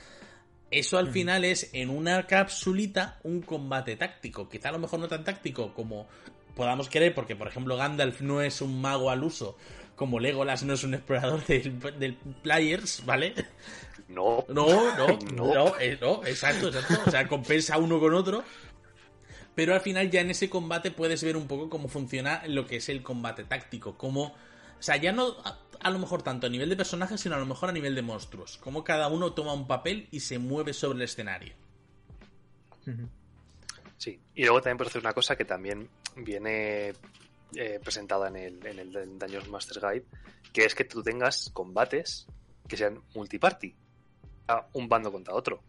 Eso al final es en una capsulita un combate táctico. Quizá a lo mejor no tan táctico como podamos querer, porque por ejemplo Gandalf no es un mago al uso, como Legolas no es un explorador <laughs> del, players, ¿vale? No. <laughs> No, no, no, eh, no, exacto, exacto. O sea, compensa uno con otro. Pero al final ya en ese combate puedes ver un poco cómo funciona lo que es el combate táctico. Como, o sea, ya no a, lo mejor tanto a nivel de personajes, sino a lo mejor a nivel de monstruos. Como cada uno toma un papel y se mueve sobre el escenario. Sí, y luego también puedes hacer una cosa que también viene eh, presentada en el, en el Daños Masters Guide, que es que tú tengas combates que sean multiparty, a un bando contra otro.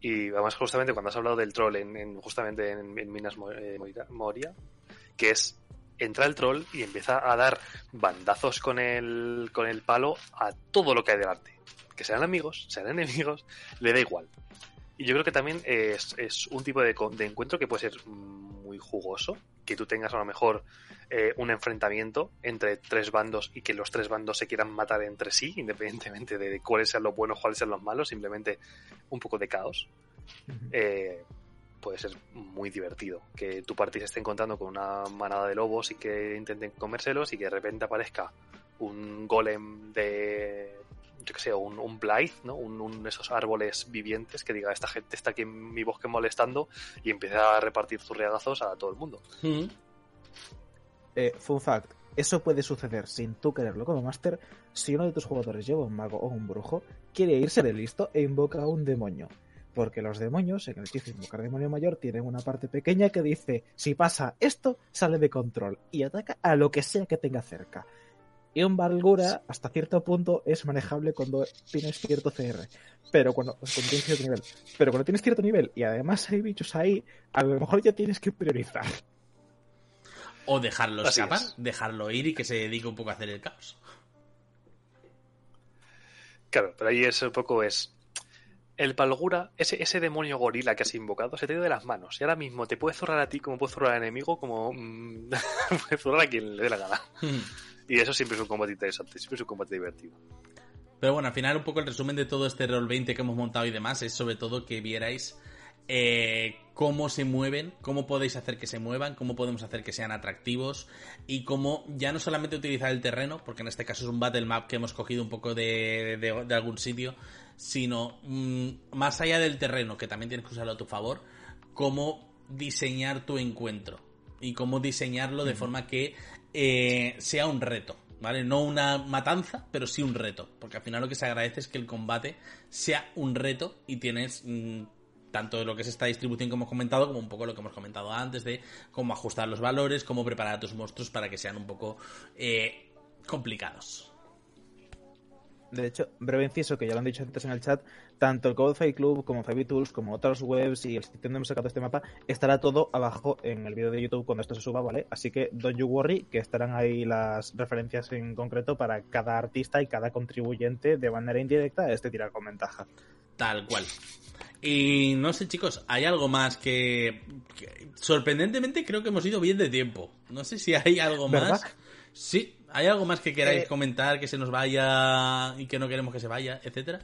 Y además justamente cuando has hablado del troll en, justamente en, Minas eh, Moria, que es entra el troll y empieza a dar bandazos con el, con el palo a todo lo que hay delante. Que sean amigos, sean enemigos, <laughs> le da igual. Y yo creo que también es, es un tipo de, de, encuentro que puede ser muy jugoso, que tú tengas a lo mejor eh, un enfrentamiento entre tres bandos y que los tres bandos se quieran matar entre sí, independientemente de cuáles sean los buenos, cuáles sean los malos, simplemente un poco de caos. Eh, puede ser muy divertido. Que tu partida se esté encontrando con una manada de lobos y que intenten comérselos y que de repente aparezca un golem de yo que sé, un, un Blythe, ¿no? Un, esos árboles vivientes que diga, esta gente está aquí en mi bosque molestando y empieza a repartir zurriagazos a todo el mundo. Eh, fun fact, eso puede suceder sin tú quererlo como máster si uno de tus jugadores lleva un mago o un brujo, quiere irse de listo e invoca a un demonio. Porque los demonios, en el hechizo invocar demonio mayor, tienen una parte pequeña que dice: si pasa esto, sale de control y ataca a lo que sea que tenga cerca. Y un Valgura, hasta cierto punto, es manejable cuando tienes cierto CR. Pero cuando, cuando tienes cierto nivel. Pero cuando tienes cierto nivel y además hay bichos ahí, a lo mejor ya tienes que priorizar. O dejarlo Así escapar, es. dejarlo ir y que se dedique un poco a hacer el caos. Claro, pero ahí es un poco es. El Palgura, ese, ese demonio gorila que has invocado, se te ha ido de las manos. Y ahora mismo te puede zurrar a ti como puede zurrar al enemigo, como mm, <laughs> puede zurrar a quien le dé la gana. Y eso siempre es un combate interesante, siempre es un combate divertido. Pero bueno, al final un poco el resumen de todo este Roll 20 que hemos montado y demás es sobre todo que vierais eh, cómo se mueven, cómo podéis hacer que se muevan, cómo podemos hacer que sean atractivos y cómo ya no solamente utilizar el terreno, porque en este caso es un battle map que hemos cogido un poco de, de- de algún sitio, sino mm, más allá del terreno, que también tienes que usarlo a tu favor, cómo diseñar tu encuentro y cómo diseñarlo de forma que eh, sea un reto, ¿vale? No una matanza, pero sí un reto, porque al final lo que se agradece es que el combate sea un reto y tienes mm, tanto lo que es esta distribución que hemos comentado como un poco lo que hemos comentado antes de cómo ajustar los valores, cómo preparar a tus monstruos para que sean un poco eh, complicados. De hecho, breve inciso, que ya lo han dicho antes en el chat, tanto el Codify Club como Five Tools, como otras webs y el sitio donde hemos sacado este mapa, estará todo abajo en el vídeo de YouTube cuando esto se suba, ¿vale? Así que don't you worry, que estarán ahí las referencias en concreto para cada artista y cada contribuyente de manera indirecta a este tirar con ventaja. Tal cual. Y no sé, chicos, hay algo más que, que sorprendentemente creo que hemos ido bien de tiempo. No sé si hay algo ¿Verdad? más. Sí, hay algo más que queráis Eh, comentar, que se nos vaya y que no queremos que se vaya, etcétera.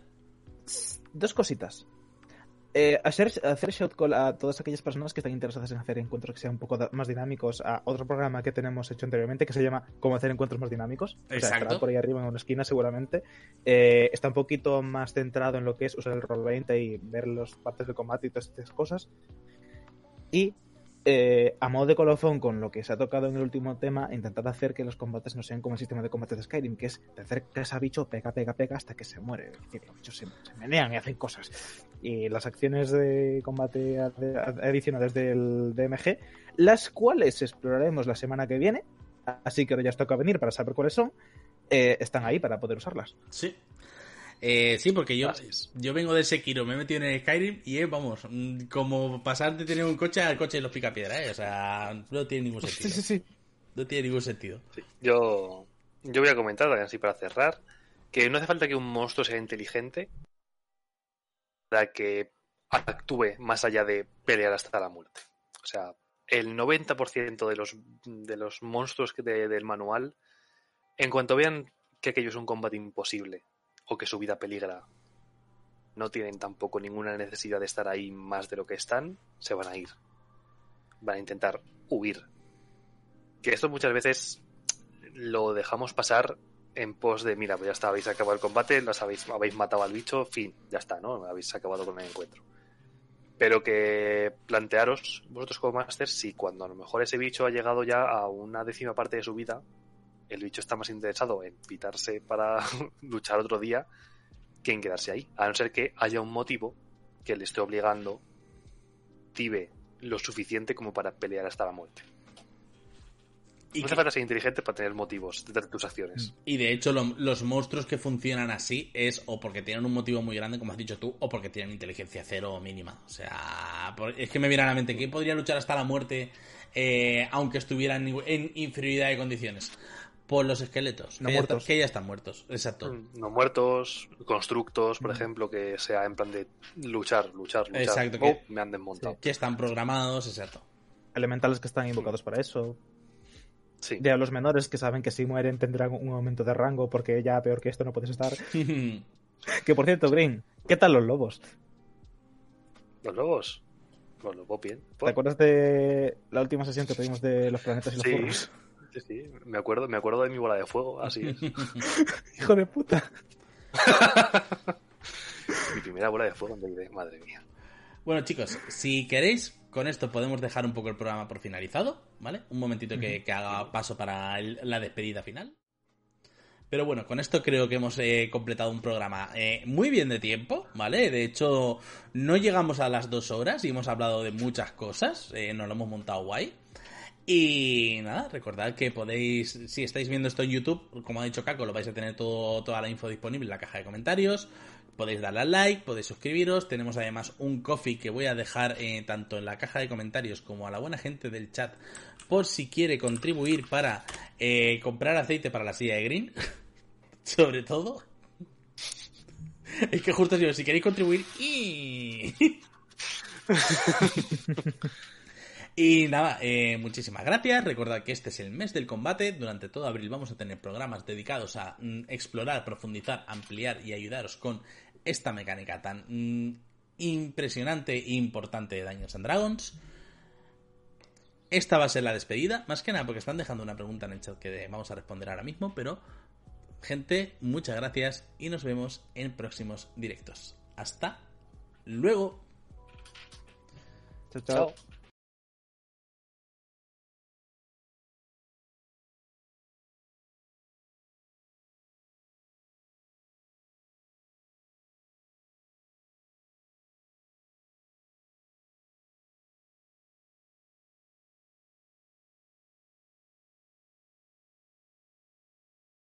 Dos cositas. Eh, hacer, hacer shout call a todas aquellas personas que están interesadas en hacer encuentros que sean un poco más dinámicos a otro programa que tenemos hecho anteriormente que se llama Cómo hacer encuentros más dinámicos. O sea, Exacto. estará por ahí arriba en una esquina seguramente. Eh, está un poquito más centrado en lo que es usar el roll 20 y ver las partes de combate y todas estas cosas. Y eh, a modo de colofón con lo que se ha tocado en el último tema, intentar hacer que los combates no sean como el sistema de combate de Skyrim, que es te acercas a bicho, pega, pega, pega hasta que se muere. Es decir, los bichos se, se menean y hacen cosas. Y las acciones de combate ad- ad- adicionales del DMG, las cuales exploraremos la semana que viene, así que ahora ya os toca venir para saber cuáles son, eh, están ahí para poder usarlas. Sí. Eh, sí, porque yo, yo vengo del Sekiro, me he metido en el Skyrim y es, vamos, mm, como pasar de tener un coche al coche de los picapiedra, ¿eh? O sea, no tiene ningún sentido. Sí, sí, sí. No tiene ningún sentido. Sí. Yo, yo voy a comentar, así para cerrar, que no hace falta que un monstruo sea inteligente para que actúe más allá de pelear hasta la muerte. O sea, el 90% de los, de los monstruos de- del manual, en cuanto vean que aquello es un combate imposible o que su vida peligra, no tienen tampoco ninguna necesidad de estar ahí más de lo que están, se van a ir. Van a intentar huir. Que esto muchas veces lo dejamos pasar en pos de, mira, pues ya está, habéis acabado el combate, los habéis, habéis matado al bicho, fin, ya está, ¿no? Habéis acabado con el encuentro. Pero que plantearos, vosotros como Masters, si cuando a lo mejor ese bicho ha llegado ya a una décima parte de su vida, el bicho está más interesado en pitarse para <laughs> luchar otro día que en quedarse ahí. A no ser que haya un motivo que le esté obligando, tibe lo suficiente como para pelear hasta la muerte. Y, no que- hace falta ser inteligente para tener motivos de tus acciones. y de hecho, lo- los monstruos que funcionan así es o porque tienen un motivo muy grande, como has dicho tú, o porque tienen inteligencia cero o mínima. O sea, por- es que me viene a la mente que podría luchar hasta la muerte eh, aunque estuvieran en, en inferioridad de condiciones. Por los esqueletos, No que, ya muertos. está- que ya están muertos. Exacto. Mm, No muertos, constructos, por Mm. ejemplo, que sea en plan de luchar, luchar, luchar. Exacto, Oh, que- me han desmontado. Que están programados, exacto. Elementales que están invocados para eso. Sí. Diablos menores que saben que si mueren tendrán un aumento de rango porque ya peor que esto no puedes estar. <laughs> Que por cierto, Green, ¿qué tal los lobos? Los lobos. Los lobos bien. ¿Te acuerdas de la última sesión que tuvimos de los planetas y los Sí. Sí, sí. Me acuerdo, me acuerdo de mi bola de fuego, así es. <laughs> Hijo de puta. <laughs> mi primera bola de fuego en D&D, madre mía. Bueno, chicos, si queréis, con esto podemos dejar un poco el programa por finalizado, ¿vale? Un momentito que, que haga paso para el- la despedida final. Pero bueno, con esto creo que hemos eh, completado un programa eh, muy bien de tiempo, ¿vale? De hecho, no llegamos a las dos horas y hemos hablado de muchas cosas, eh, nos lo hemos montado guay. Y nada, recordad que podéis, si estáis viendo esto en YouTube, como ha dicho Caco, lo vais a tener todo, toda la info disponible en la caja de comentarios. Podéis darle al like, podéis suscribiros. Tenemos además un coffee que voy a dejar eh, tanto en la caja de comentarios como a la buena gente del chat por si quiere contribuir para eh, comprar aceite para la silla de Green. <laughs> Sobre todo. Es que justo si queréis contribuir... ¡y! <laughs> Y nada, eh, muchísimas gracias. Recordad que este es el mes del combate. Durante todo abril vamos a tener programas dedicados a mm, explorar, profundizar, ampliar y ayudaros con esta mecánica tan mm, impresionante e importante de Daños and Dragons. Esta va a ser la despedida, más que nada porque están dejando una pregunta en el chat que vamos a responder ahora mismo, pero gente, muchas gracias y nos vemos en próximos directos. Hasta luego. Chao, chao. Chao.